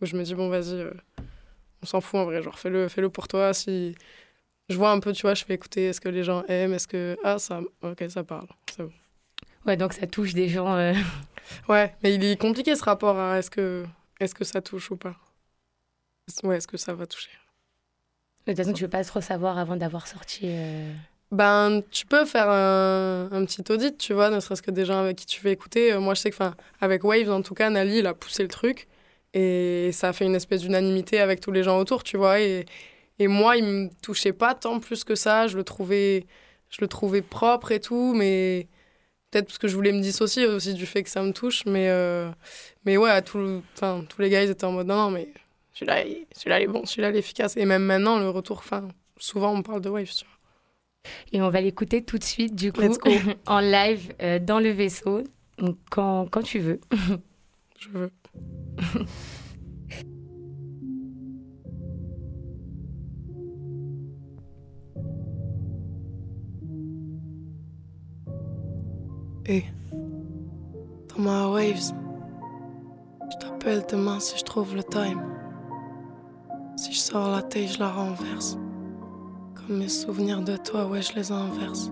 Où je me dis, bon, vas-y, euh, on s'en fout en vrai. Genre, fais-le fais -le pour toi. Si je vois un peu, tu vois, je fais écouter, est-ce que les gens aiment Est-ce que. Ah, ça. Ok, ça parle. C'est bon. Ouais, donc ça touche des gens. euh, Ouais, mais il est compliqué ce rapport à est-ce que, est que ça touche ou pas? Ouais, est-ce que ça va toucher? De toute façon, tu veux pas trop savoir avant d'avoir sorti. euh, Ben, tu peux faire un, un petit audit, tu vois, ne serait-ce que des gens avec qui tu veux écouter. Euh, moi, je sais que, enfin, avec Waves, en tout cas, Nali, il a poussé le truc. Et ça a fait une espèce d'unanimité avec tous les gens autour, tu vois. Et, et moi, il me touchait pas tant plus que ça. Je le trouvais, je le trouvais propre et tout, mais peut-être parce que je voulais me dissocier aussi du fait que ça me touche. Mais, euh, mais ouais, tout, enfin, tous les gars, ils étaient en mode non, non, mais celui-là, il, celui-là, il est bon, celui-là, il est efficace. Et même maintenant, le retour, enfin, souvent, on parle de Waves, tu vois. Et on va l'écouter tout de suite, du coup, en live euh, dans le vaisseau. Quand, quand tu veux. Je veux. Dans ma waves, je t'appelle demain si je trouve le time. Si je sors la taille, je la renverse. Comme mes souvenirs de toi, ouais, je les inverse.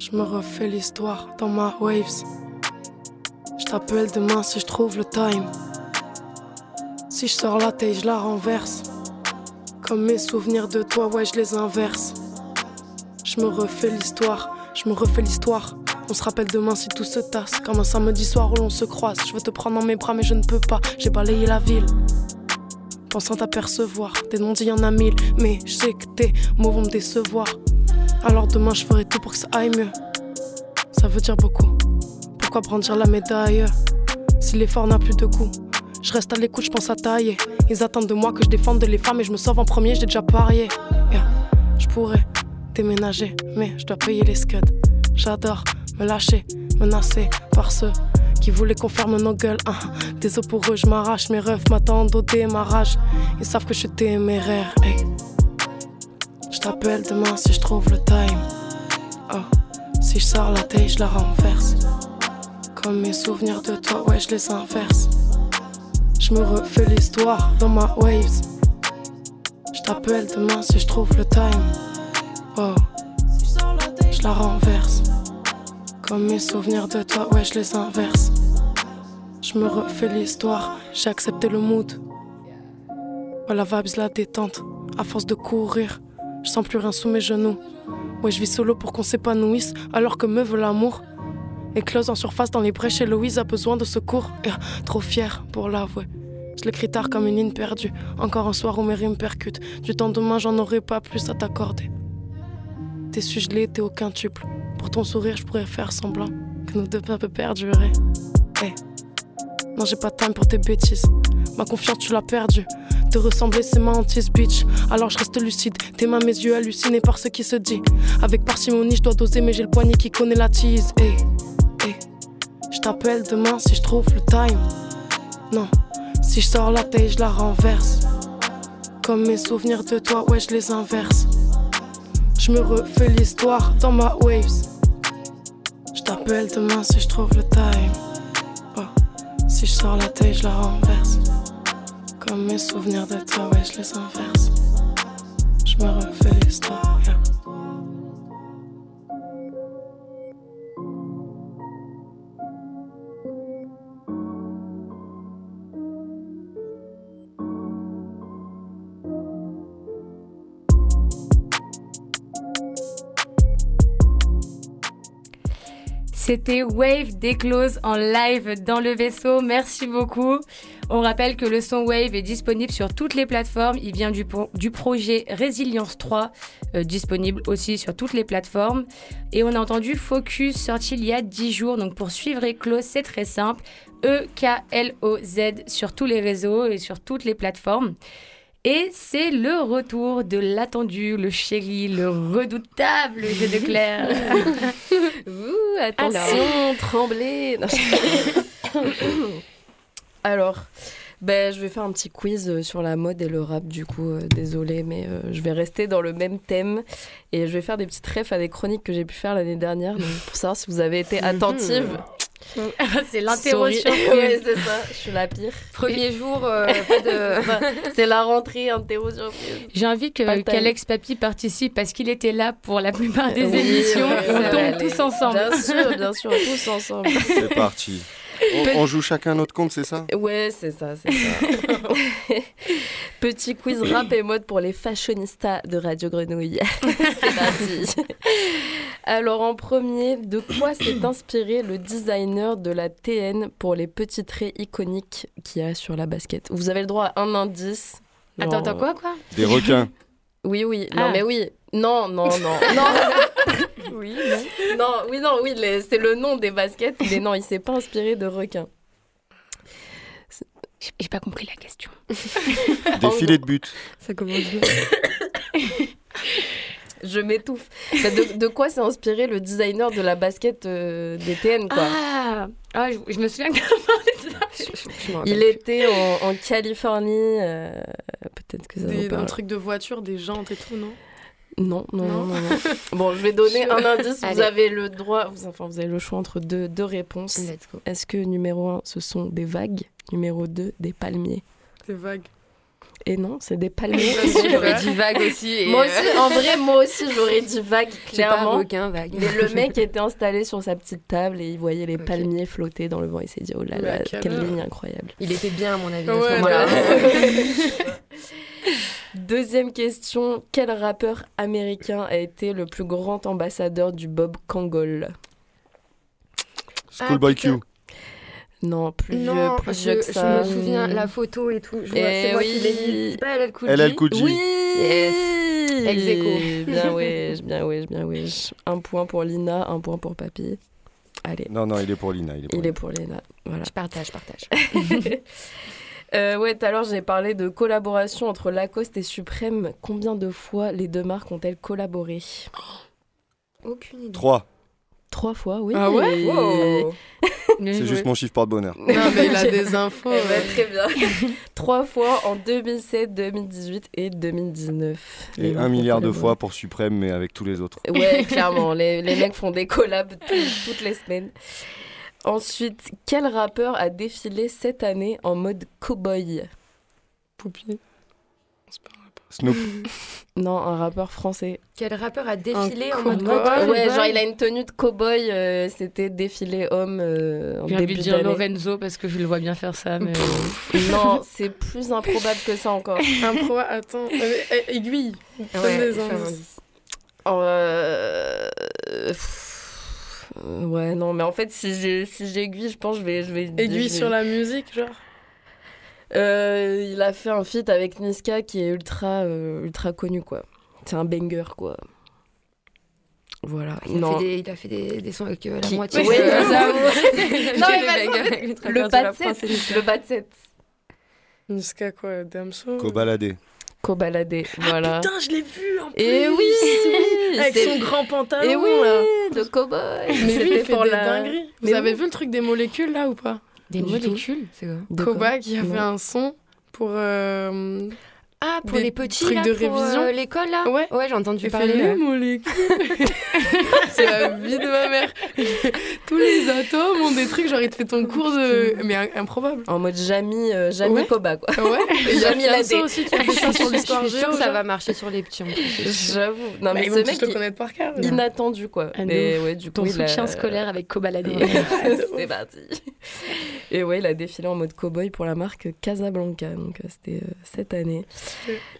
Je me refais l'histoire dans ma waves. Je t'appelle demain si je trouve le time. Si je sors la taille, je la renverse. Comme mes souvenirs de toi, ouais, je les inverse. Je me refais l'histoire, je me refais l'histoire. On se rappelle demain si tout se tasse. Comme un samedi soir où l'on se croise. Je veux te prendre dans mes bras, mais je ne peux pas. J'ai balayé la ville. Pensant t'apercevoir, des non-dits y en a mille. Mais je sais que tes mots vont me décevoir. Alors demain, je ferai tout pour que ça aille mieux. Ça veut dire beaucoup. Pourquoi brandir la médaille Si l'effort n'a plus de goût Je reste à l'écoute, je pense à tailler Ils attendent de moi que je défende les femmes Et je me sauve en premier, j'ai déjà parié. Je pourrais déménager Mais je dois payer les scuds J'adore me lâcher, menacé par ceux qui voulaient qu'on ferme nos gueules. Hein. Désolé pour eux, je m'arrache, mes rêves m'attendent au démarrage. Ils savent que je suis téméraire. hey. Je t'appelle demain si je trouve le time. Oh. Si je sors la taille, je la renverse. Comme mes souvenirs de toi, ouais, je les inverse. Je me refais l'histoire dans ma waves. Je t'appelle demain si je trouve le time. Oh. Je la renverse. Comme mes souvenirs de toi, ouais, je les inverse. Je me refais l'histoire, j'ai accepté le mood. Ouais, la vibes, la détente. À force de courir, je sens plus rien sous mes genoux. Ouais, je vis solo pour qu'on s'épanouisse, alors que me veut l'amour. Éclose en surface dans les brèches, Héloïse a besoin de secours. Et, trop fière pour l'avouer. Je l'écris tard comme une ligne perdue. Encore un soir où mes rimes percutent. Du temps demain, j'en aurais pas plus à t'accorder. T'es su gelé, t'es au quintuple. Pour ton sourire, je pourrais faire semblant que nos deux peuples perduraient. Eh, Non, j'ai pas de time pour tes bêtises. Ma confiance, tu l'as perdue. Te ressembler, c'est ma hantise, bitch. Alors je reste lucide. Tes mains, mes yeux hallucinés par ce qui se dit. Avec parcimonie, je dois doser, mais j'ai le poignet qui connaît la tease. Je t'appelle demain si je trouve le time. Non, si je sors la taille, je la renverse. Comme mes souvenirs de toi, ouais, je les inverse. Je me refais l'histoire dans ma waves. Je t'appelle demain si je trouve le time. Oh. Si je sors la taille, je la renverse. Comme mes souvenirs de toi, ouais, je les inverse. Je me refais l'histoire. C'était Wave d'Eclose en live dans le vaisseau. Merci beaucoup. On rappelle que le son Wave est disponible sur toutes les plateformes. Il vient du, pro- du projet Résilience 3, euh, disponible aussi sur toutes les plateformes. Et on a entendu Focus sorti il y a 10 jours. Donc pour suivre Eclose, c'est très simple. E-K-L-O-Z sur tous les réseaux et sur toutes les plateformes. Et c'est le retour de l'attendu, le chéri, le redoutable jeu de Claire. Ouh, attention, tremblez. Alors, ben, je vais faire un petit quiz euh, sur la mode et le rap, du coup, euh, désolé, mais euh, je vais rester dans le même thème et je vais faire des petites refs à des chroniques que j'ai pu faire l'année dernière donc, pour savoir si vous avez été attentive. c'est l'interro Sorry. surprise. Ouais, c'est ça, je suis la pire. Premier jour, euh, de. C'est la rentrée, interro surprise. J'ai envie que- qu'Alex Papy participe parce qu'il était là pour la plupart des Oui, émissions. ouais, on tombe tous ensemble. Bien sûr, bien sûr, tous ensemble. C'est parti. On, on joue chacun notre compte, c'est ça? Ouais, c'est ça, c'est ça. Petit quiz rap et mode pour les fashionistas de Radio Grenouille. c'est parti. Alors en premier, de quoi s'est inspiré le designer de la TN pour les petits traits iconiques qu'il y a sur la basket? Vous avez le droit à un indice. Attends, attends, quoi, quoi? Des requins. Oui, oui. Ah. Non, mais oui. Non, non, non. non. Oui, non. Non, oui, non, oui. les- C'est le nom des baskets. Mais non, il s'est pas inspiré de requins. J'ai- J'ai pas compris la question. Des filets de but. Ça commence bien. Je m'étouffe. Bah, de, de quoi s'est inspiré le designer de la basket euh, des TN, quoi? Ah, ah, je, je me souviens que Il était en, en Californie. euh, Peut-être que ça Des, vous un truc de voiture, des jantes et tout, non? Non, non, non, Non. non. Bon, je vais donner Je- un indice. Vous avez le droit, vous, enfin, vous avez le choix entre deux, deux réponses. Let's go. Est-ce que numéro 1, ce sont des vagues? Numéro 2, des palmiers? Des vagues. Et non, c'est des palmiers. J'aurais dit vague aussi. Et moi euh, aussi, en vrai, moi aussi, j'aurais dit vague, pas clairement. requin, vague. Mais le mec était installé sur sa petite table et il voyait les palmiers flotter dans le vent. Il s'est dit, oh là là, quelle ligne incroyable. Il était bien, à mon avis, à ce moment-là. Deuxième question, quel rappeur américain a été le plus grand ambassadeur du Bob Kangol? Schoolboy putain. Q. Non, plus non, vieux, plus je, vieux que je ça. me souviens, la photo et tout. Je vois, Eh c'est moi oui. qui l'ai dit. C'est pas LL Cool LL J Cool J. Oui Yes. Ex. Bien wesh, bien wesh, bien wesh. Un point pour Lina, un point pour Papy. Allez, Non, non, il est pour Lina. Il est pour il Lina. est pour Lina. Voilà. Je partage, je partage. Euh, ouais, tout à l'heure, j'ai parlé de collaboration entre Lacoste et Suprême. Combien de fois les deux marques ont-elles collaboré Aucune idée. 3. Trois fois, oui. Ah ouais Wow. C'est juste mon chiffre porte-bonheur. Non, mais il a des infos. Eh ben, euh. très bien. Trois fois en 2007, 2018 et 2019. Les Et un milliard de fois pour Suprême, mais avec tous les autres. Ouais, clairement. les, les mecs font des collabs tout- toutes les semaines. Ensuite, quel rappeur a défilé cette année en mode cowboy? Poupie. Snoop. Non, un rappeur français. Quel rappeur a défilé en Un mode cowboy? ouais, genre il a une tenue de cowboy. euh, C'était défilé homme euh, en J'ai envie début de dire d'année. Lorenzo parce que je le vois bien faire ça. Mais... Non, c'est plus improbable que ça encore. Un pro, attends. euh, euh, aiguille. Donne Ouais, des un indices. Euh, pff, Ouais, non, mais en fait, si j'ai- si j'aiguille, je pense que je vais. Je vais Aiguille je vais- sur la musique, genre. Euh, il a fait un feat avec Niska qui est ultra, euh, ultra connu, quoi. C'est un banger, quoi. Voilà. Il a non. fait des, il a fait des, des sons avec euh, la Qui- moitié. Ouais, de- Non, Le de set. princesse. Le bas de set. Niska, quoi Damso Cobaladé. Cobaladé, voilà. Putain, je l'ai vu en plus Et oui Avec c'est- son grand pantalon, Et oui, là le cowboy. Mais lui, C'était il fait pour des la- dingueries. Vous Mais avez oui. vu le truc des molécules, là, ou pas? Des Du molécules C'est quoi? De Koba qui a fait un son pour... euh, Ah, pour Des les petits, trucs là, de pour, révision. euh, l'école, là Ouais. Ouais, j'ai entendu parler. molécules. c'est la vie de ma mère. Tous les atomes ont des trucs, genre il te fait ton cours de... Mais improbable. En mode Jamy, euh, Jamy Ouais. Koba, quoi. Ouais. Jamie. Fianso aussi qui a fait ça sur l'histoire géo. que ça va marcher sur les petits. en plus. J'avoue. Non, Bah, mais ils ce mec, le il- connaître par cœur. inattendu, quoi. Ah, mais ouais, du coup, Ton soutien scolaire avec Kobalade. C'est parti. Et ouais, il a défilé en mode cowboy pour la marque Casablanca, donc euh, c'était euh, cette année.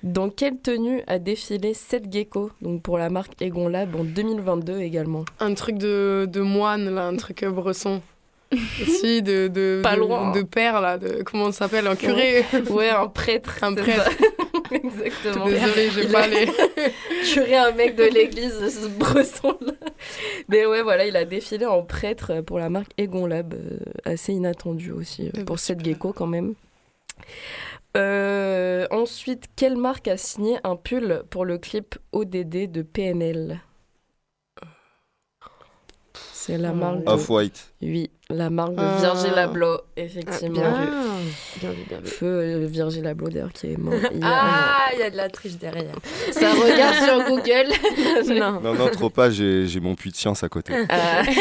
Dans quelle tenue a défilé Seth Gecko, donc pour la marque Egon Lab en 2022 également? Un truc de, de moine, là, un truc bresson. si, de, de, Pas de, loin. de père, là, de, comment on s'appelle, un curé. Ouais, un prêtre. Un prêtre. Exactement. Désolée, j'ai pas les... curé un mec de l'église, ce bresson-là. Mais ouais, voilà, il a défilé en prêtre pour la marque Egon Lab, euh, assez inattendu aussi euh, Eh pour ben, Seth super. Gecko quand même. Euh, ensuite, quelle marque a signé un pull pour le clip ODD de PNL C'est la marque de... Off-White. Oui, la marque de Ah. Virgil Abloh, effectivement. bien vu. Bien vu, bien vu. Feu euh, Virgil Abloh d'ailleurs qui est mort hier. Ah, il y a de la triche derrière. Ça regarde sur Google. non. Non, non, trop pas, j'ai j'ai mon puits de science à côté. Ah.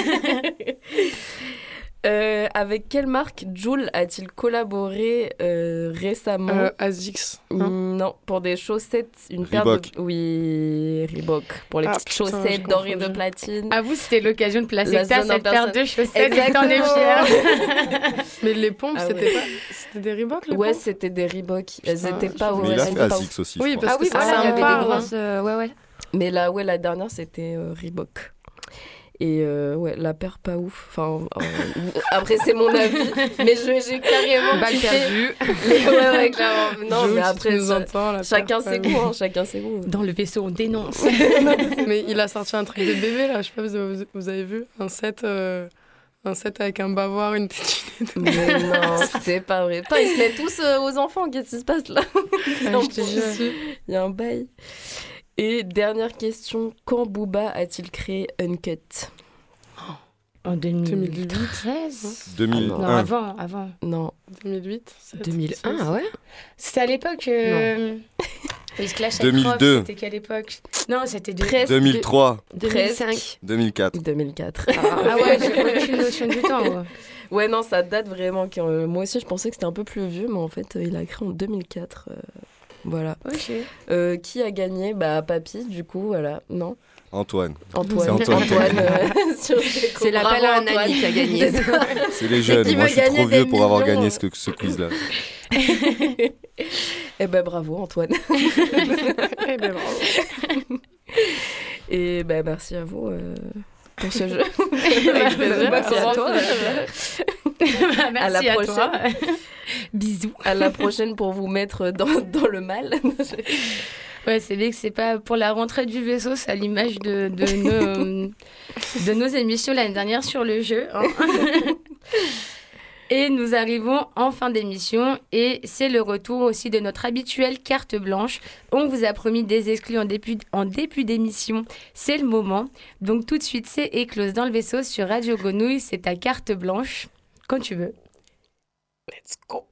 Euh, avec quelle marque Joule a-t-il collaboré euh, récemment? Euh, Azix. hein. Non, pour des chaussettes, une paire de... Oui, Reebok. Pour les Ah, petites putain, chaussettes dorées de platine. À vous, c'était l'occasion de placer La en cette paire de chaussettes et t'en es Exactement. fière. Mais les pompes, Ah c'était ouais. pas... C'était des Reebok, les Ouais, c'était des Reebok. Elles Putain, étaient pas Mais il a elles fait Azix aussi, Oui, parce Ah oui, que voilà, il y avait des grosses. euh, ouais, ouais. Mais là, ouais, la dernière, c'était euh, Reebok. Et euh, ouais, la paire pas ouf. Enfin, euh, après, c'est mon avis. mais j'ai carrément Balle kiffé. perdue. Mais ouais, ouais, clairement. Non, mais après, ça- entends, la chacun ses goûts, hein, chacun ses goûts. Dans le vaisseau, on dénonce. Mais il a sorti un truc de bébé, là. Je sais pas, vous avez, vous avez vu Un set... euh, Un set avec un bavoir, une tétinette. Mais non, c'est pas vrai. Putain, ils se mettent tous euh, aux enfants, qu'est-ce qui se passe là? Ah, je te jure. Il y a un bail. Et dernière question, quand Booba a-t-il créé Uncut? En 2008. 2013 2001. Non, avant, avant. Non, 2008 sept, 2001, six. ah ouais C'était à l'époque. Euh... Les Clash 2002. C'était quelle époque? Non, c'était de... Presque. 2003, 2005. 2004. 2004. Ah ouais, j'ai aucune notion du temps. ouais. ouais, non, ça date vraiment. euh, moi aussi, je pensais que c'était un peu plus vieux, mais en fait, euh, il a créé en 2004. euh, voilà. Euh, qui a gagné? Bah, Papy, du coup, voilà. Non? Antoine. Antoine. C'est Antoine qui a gagné. euh, sur Déco. C'est l'appel à un Antoine. ami qui a gagné. C'est les jeunes. Moi, je suis trop vieux pour avoir gagné ce, ce quiz-là. Eh ben bravo Antoine. Eh ben, bravo. Et ben merci à vous euh, pour ce jeu. Merci à toi. Bah, Merci À la toi. prochaine. Bisous. À la prochaine pour vous mettre dans, dans le mal. Ouais, c'est vrai que c'est pas pour la rentrée du vaisseau, c'est à l'image de, de, nos, de nos émissions l'année dernière sur le jeu. hein. Et nous arrivons en fin d'émission et c'est le retour aussi de notre habituelle carte blanche. On vous a promis des exclus en début, d'émission. C'est le moment. Donc tout de suite, c'est éclose dans le vaisseau sur Radio Grenouille. C'est ta carte blanche. Quand tu veux. Let's go.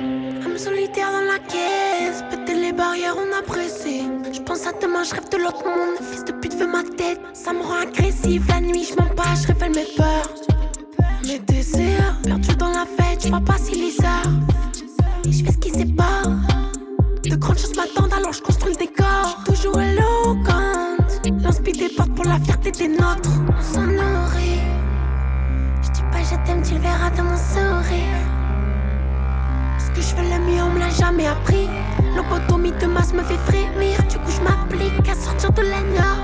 Homme solitaire dans la caisse, péter les barrières, on a pressé. Je pense à demain, je rêve de l'autre monde. Fils de pute veut ma tête, ça me rend agressive. La nuit, je mens pas, je révèle mes peurs. Mes désirs, perdus dans la fête, je vois pas si les heures. Et je fais ce qui sépare. De grandes choses m'attendent, alors je construis le décor. J'suis toujours éloquente. L'inspire des portes pour la fierté des nôtres. On s'en nourrit. Je dis pas je t'aime, tu le verras dans mon sourire. Mieux, on me l'a jamais appris. Lobotomie de masse me fait frémir. Du coup, je m'applique à sortir de l'agneau.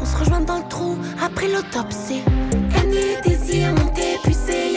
On se rejoint dans le trou après l'autopsie. Haine désir m'ont épuisé.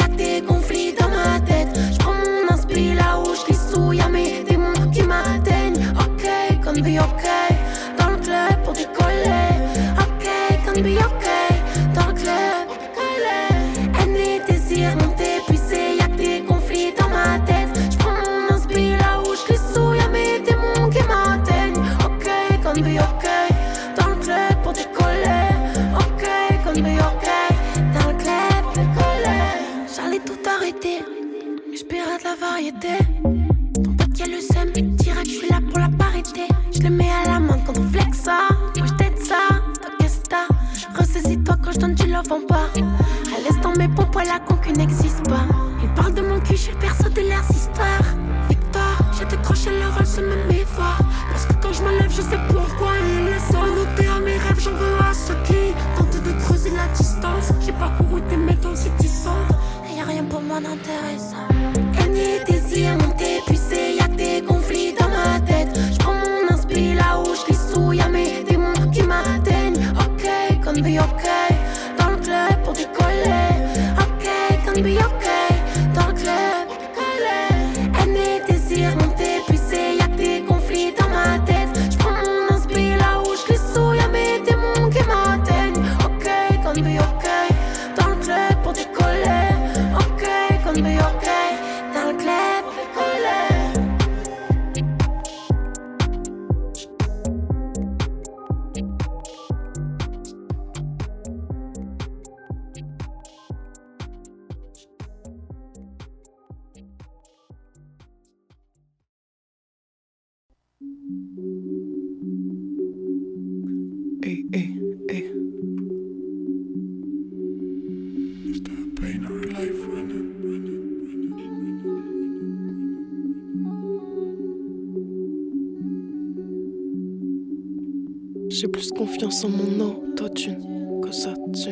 En mon autotune que ça tu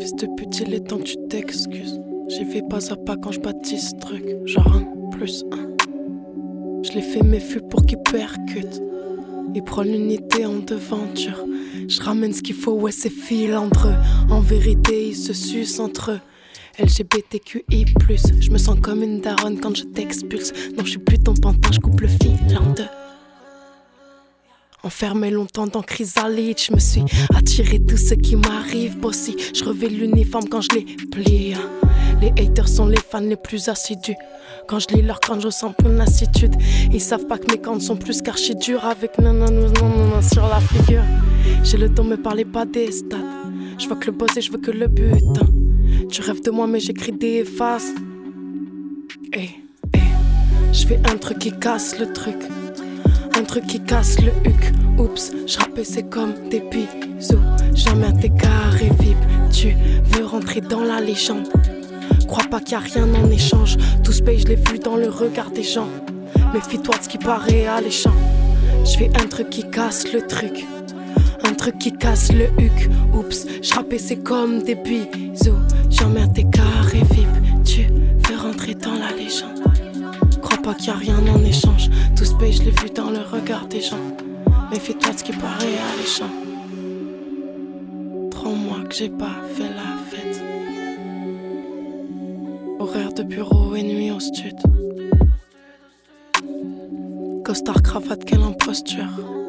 Fils de pute, il est temps tu t'excuses. J'y vais pas à pas quand je bâtisse truc. Genre un plus un. Je l'ai fait mes fûts pour qu'il percute. Il prend l'unité en devanture. Je ramène ce qu'il faut, ouais, c'est filandreux. En vérité, ils se sucent entre eux. LGBTQI, je me sens comme une daronne quand je t'expulse. Non, je suis plus ton pantin, je coupe le fil en deux. Enfermé longtemps dans chrysalide, je me suis attiré tout ce qui m'arrive. Bossy, je revais l'uniforme quand je les plie. Les haters sont les fans les plus assidus. Quand je lis leur quand je sens plein lassitude. Ils savent pas que mes cornes sont plus qu'archi dures avec nanana non sur la figure. J'ai le don, me parlez pas des stats. Je vois que le boss et je veux que le but. Tu rêves de moi, mais j'écris des faces. Eh, eh, je fais un truc qui casse le truc. Un truc qui casse le huc. Oups, je c'est comme des bisous. Jamais tes carrés vip. Tu veux rentrer dans la légende. Crois pas qu'il a rien en échange. Tout ce pays, je l'ai vu dans le regard des gens. Méfie-toi de ce qui paraît alléchant. Je fais un truc qui casse le truc. Un truc qui casse le huc. Oups, je c'est comme des bisous. Jamais tes carrés vip. Tu veux rentrer dans la légende pas qu'il y a rien en échange. Tout ce pays, je l'ai vu dans le regard des gens. Méfie-toi de ce qui paraît alléchant. Trois mois que j'ai pas fait la fête. Horaire de bureau et nuit au stud. Costard, cravate, quelle imposture.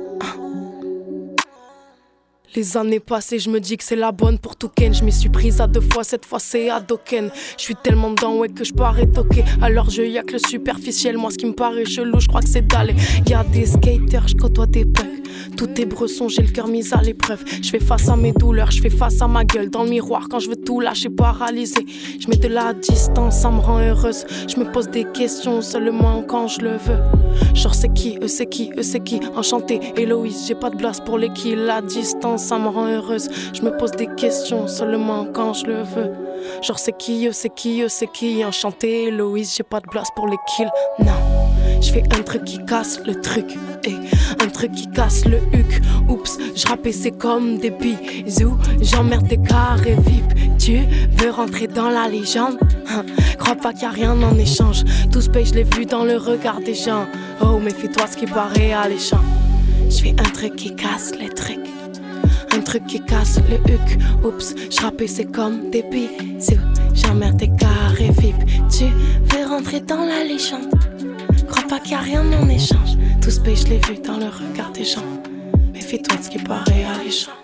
Les années passées, je me dis que c'est la bonne pour Touken. Je m'y suis prise à deux fois, cette fois c'est à Doken. Je suis tellement dedans, ouais, que je parais toqué. Alors je y a que le superficiel. Moi, ce qui me paraît chelou, je crois que c'est d'aller. Y a des skaters, je côtoie des punks. Tout est bresson, j'ai le cœur mis à l'épreuve. Je fais face à mes douleurs, je fais face à ma gueule dans le miroir quand je veux tout lâcher, paralysé. Je mets de la distance, ça me rend heureuse. Je me pose des questions seulement quand je le veux. Genre, c'est qui, eux, c'est qui, eux, c'est qui? Enchanté, Héloïse, j'ai pas de place pour les qui. La distance, ça me rend heureuse. Je me pose des questions seulement quand je le veux. Genre, c'est qui, eux, c'est qui, eux, c'est qui? Enchanté, Héloïse, j'ai pas de place pour les kills. Non. Je fais un truc qui casse le truc, et un truc qui casse le huc. Oups, je c'est comme des bisous. J'emmerde tes carrés vip. Tu veux rentrer dans la légende? Hein, crois pas qu'il a rien en échange. Tout ce pays, je l'ai vu dans le regard des gens. Oh, méfie-toi ce qui paraît alléchant. Je fais un truc qui casse les trucs. Un truc qui casse le huc. Oups, je c'est comme des bisous. J'emmerde tes carrés vip. Tu veux rentrer dans la légende? Crois pas qu'il a rien en échange. Tout ce pays, je l'ai vu dans le regard des gens. Méfie-toi de ce qui paraît alléchant.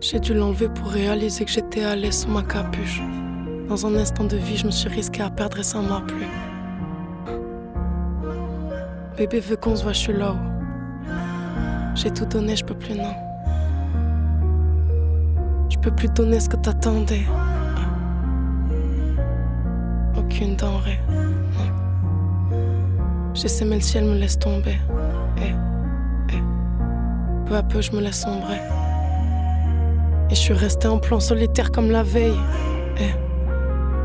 J'ai dû l'enlever pour réaliser que j'étais à l'aise sous ma capuche. Dans un instant de vie, je me suis risqué à perdre et ça m'a plu. Bébé veut qu'on se voit, je suis là. J'ai tout donné, je peux plus, non. Peux plus donner ce que t'attendais. Aucune denrée, non. J'ai mais le ciel me laisse tomber. Et, et, peu à peu, je me laisse sombrer. Et je suis resté en plan solitaire comme la veille. Eh,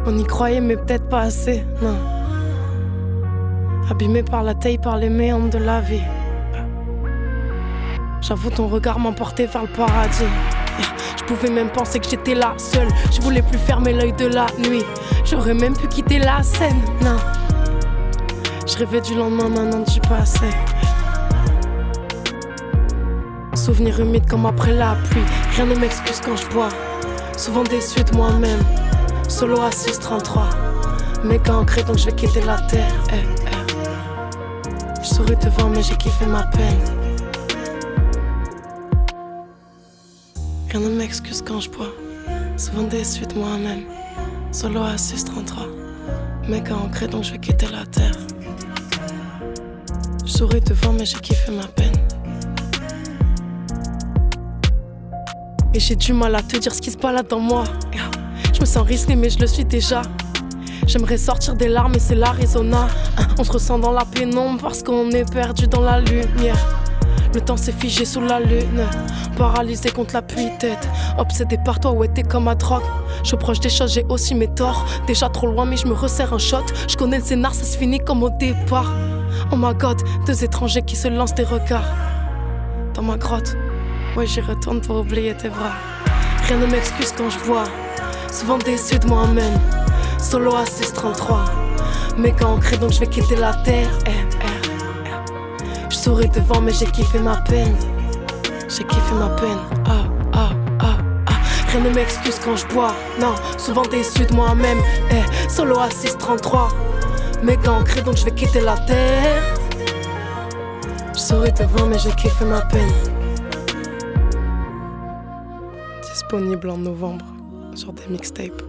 on y croyait, mais peut-être pas assez, non. Abîmé par la taille, par les méandres de la vie. J'avoue, ton regard m'emportait vers le paradis. Je pouvais même penser que j'étais là, seule. Je voulais plus fermer l'œil de la nuit. J'aurais même pu quitter la scène, non. Je rêvais du lendemain, maintenant du passé. Souvenir humide comme après la pluie. Rien ne m'excuse quand je bois. Souvent déçu de moi-même. Solo à 633. Méga ancré donc je vais quitter la terre. Eh, eh. Je souris devant mais j'ai kiffé ma peine. Rien ne m'excuse quand je bois. Souvent déçu de moi-même. Solo à 633. Méga ancré donc je vais quitter la terre. Je souris devant mais j'ai kiffé ma peine. Et j'ai du mal à te dire ce qui se balade dans moi. Je me sens risqué mais je le suis déjà. J'aimerais sortir des larmes et c'est l'Arizona. On se ressent dans la pénombre parce qu'on est perdu dans la lumière. Le temps s'est figé sous la lune, paralysé contre la pluie tête. Obsédé par toi, ouais, t'es comme ma drogue. Je proche des choses, j'ai aussi mes torts. Déjà trop loin, mais je me resserre un shot. Je connais le scénar, ça se finit comme au départ. Oh my god, deux étrangers qui se lancent des regards. Dans ma grotte, ouais, j'y retourne pour oublier tes bras. Rien ne m'excuse quand je bois, souvent déçu de moi-même. Solo à 633, méga ancré donc je vais quitter la terre. Eh, souris devant, mais j'ai kiffé ma peine. J'ai kiffé ma peine. Ah, ah, ah, ah. Rien ne m'excuse quand je bois. Non, souvent déçu de moi-même. Eh, solo à 633. Méga ancré donc je vais quitter la terre. Je souris devant, mais j'ai kiffé ma peine. Disponible en novembre sur des mixtapes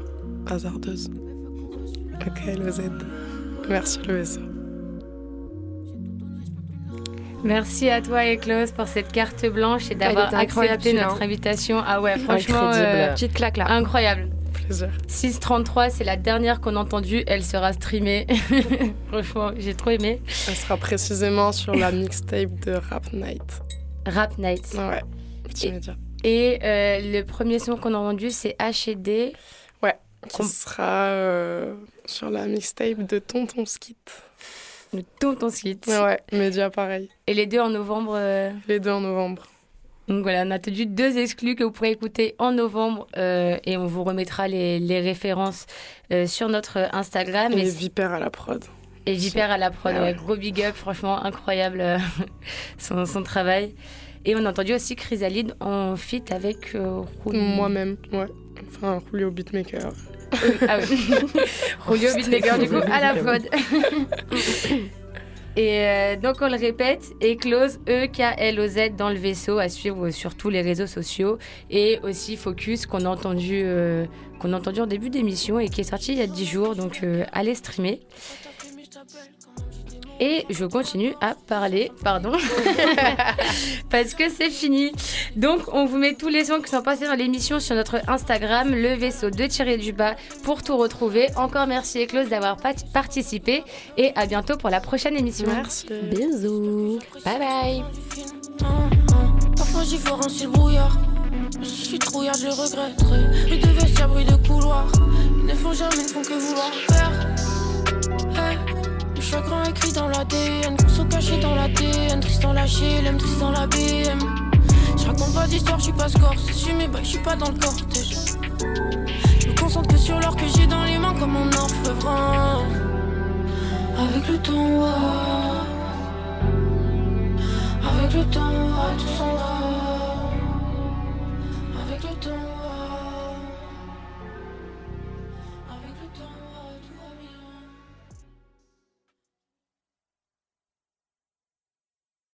hasardeuses. Ok, le Z. Merci le vaisseau. Merci à toi, Eclose, pour cette carte blanche et d'avoir accepté notre hein. invitation. Ah ouais, franchement, euh, Petite claque là. incroyable. Plaisir. 633, c'est la dernière qu'on a entendue. Elle sera streamée. franchement, j'ai trop aimé. Elle sera précisément sur la mixtape de Rap Night. Rap Night. Ouais, petit Et- média. Et euh, le premier son qu'on a entendu, c'est H&D. Qui sera euh, sur la mixtape de Tonton Skit. Le Tonton Skit. Ouais, média pareil. Et les deux en novembre. euh, Les deux en novembre. Donc voilà, on a tenu deux exclus que vous pourrez écouter en novembre euh, et on vous remettra les, les références euh, sur notre Instagram. Et Et, Vipère à la prod. et Vipère à la prod, Ah ouais, ouais. gros big up, franchement incroyable son, son travail. Et on a entendu aussi Chrysalide en feat avec Julio. Moi-même, ouais. Enfin, Julio Beatmaker. Ah oui. Beatmaker du coup à la prod. Et euh, donc on le répète, Eclose, E E-K-L-O-Z dans le vaisseau à suivre sur tous les réseaux sociaux. Et aussi Focus qu'on a entendu, euh, qu'on a entendu en début d'émission et qui est sorti il y a 10 jours. Donc euh, allez streamer. Et je continue à parler, pardon, parce que c'est fini. Donc, on vous met tous les sons qui sont passés dans l'émission sur notre Instagram, le vaisseau de tirer du bas, pour tout retrouver. Encore merci Eclose d'avoir participé et à bientôt pour la prochaine émission. Merci. Bisous. Bye bye. Parfois j'y ferai un brouillard. Si je suis trouillard, je le regretterai. Plus de vestiaires, bruit de couloir. Ils ne font jamais, ne font que vouloir faire. Hey. Chagrin écrit dans l'ADN, sont caché dans l'ADN. Triste dans la HLM, triste dans la BM. Je raconte pas d'histoire, je suis pas score. C'est sur mes bails, je suis pas dans le cortège. Je me concentre que sur l'or que j'ai dans les mains comme un orfèvre. Avec le temps. Avec le temps, tout s'en va.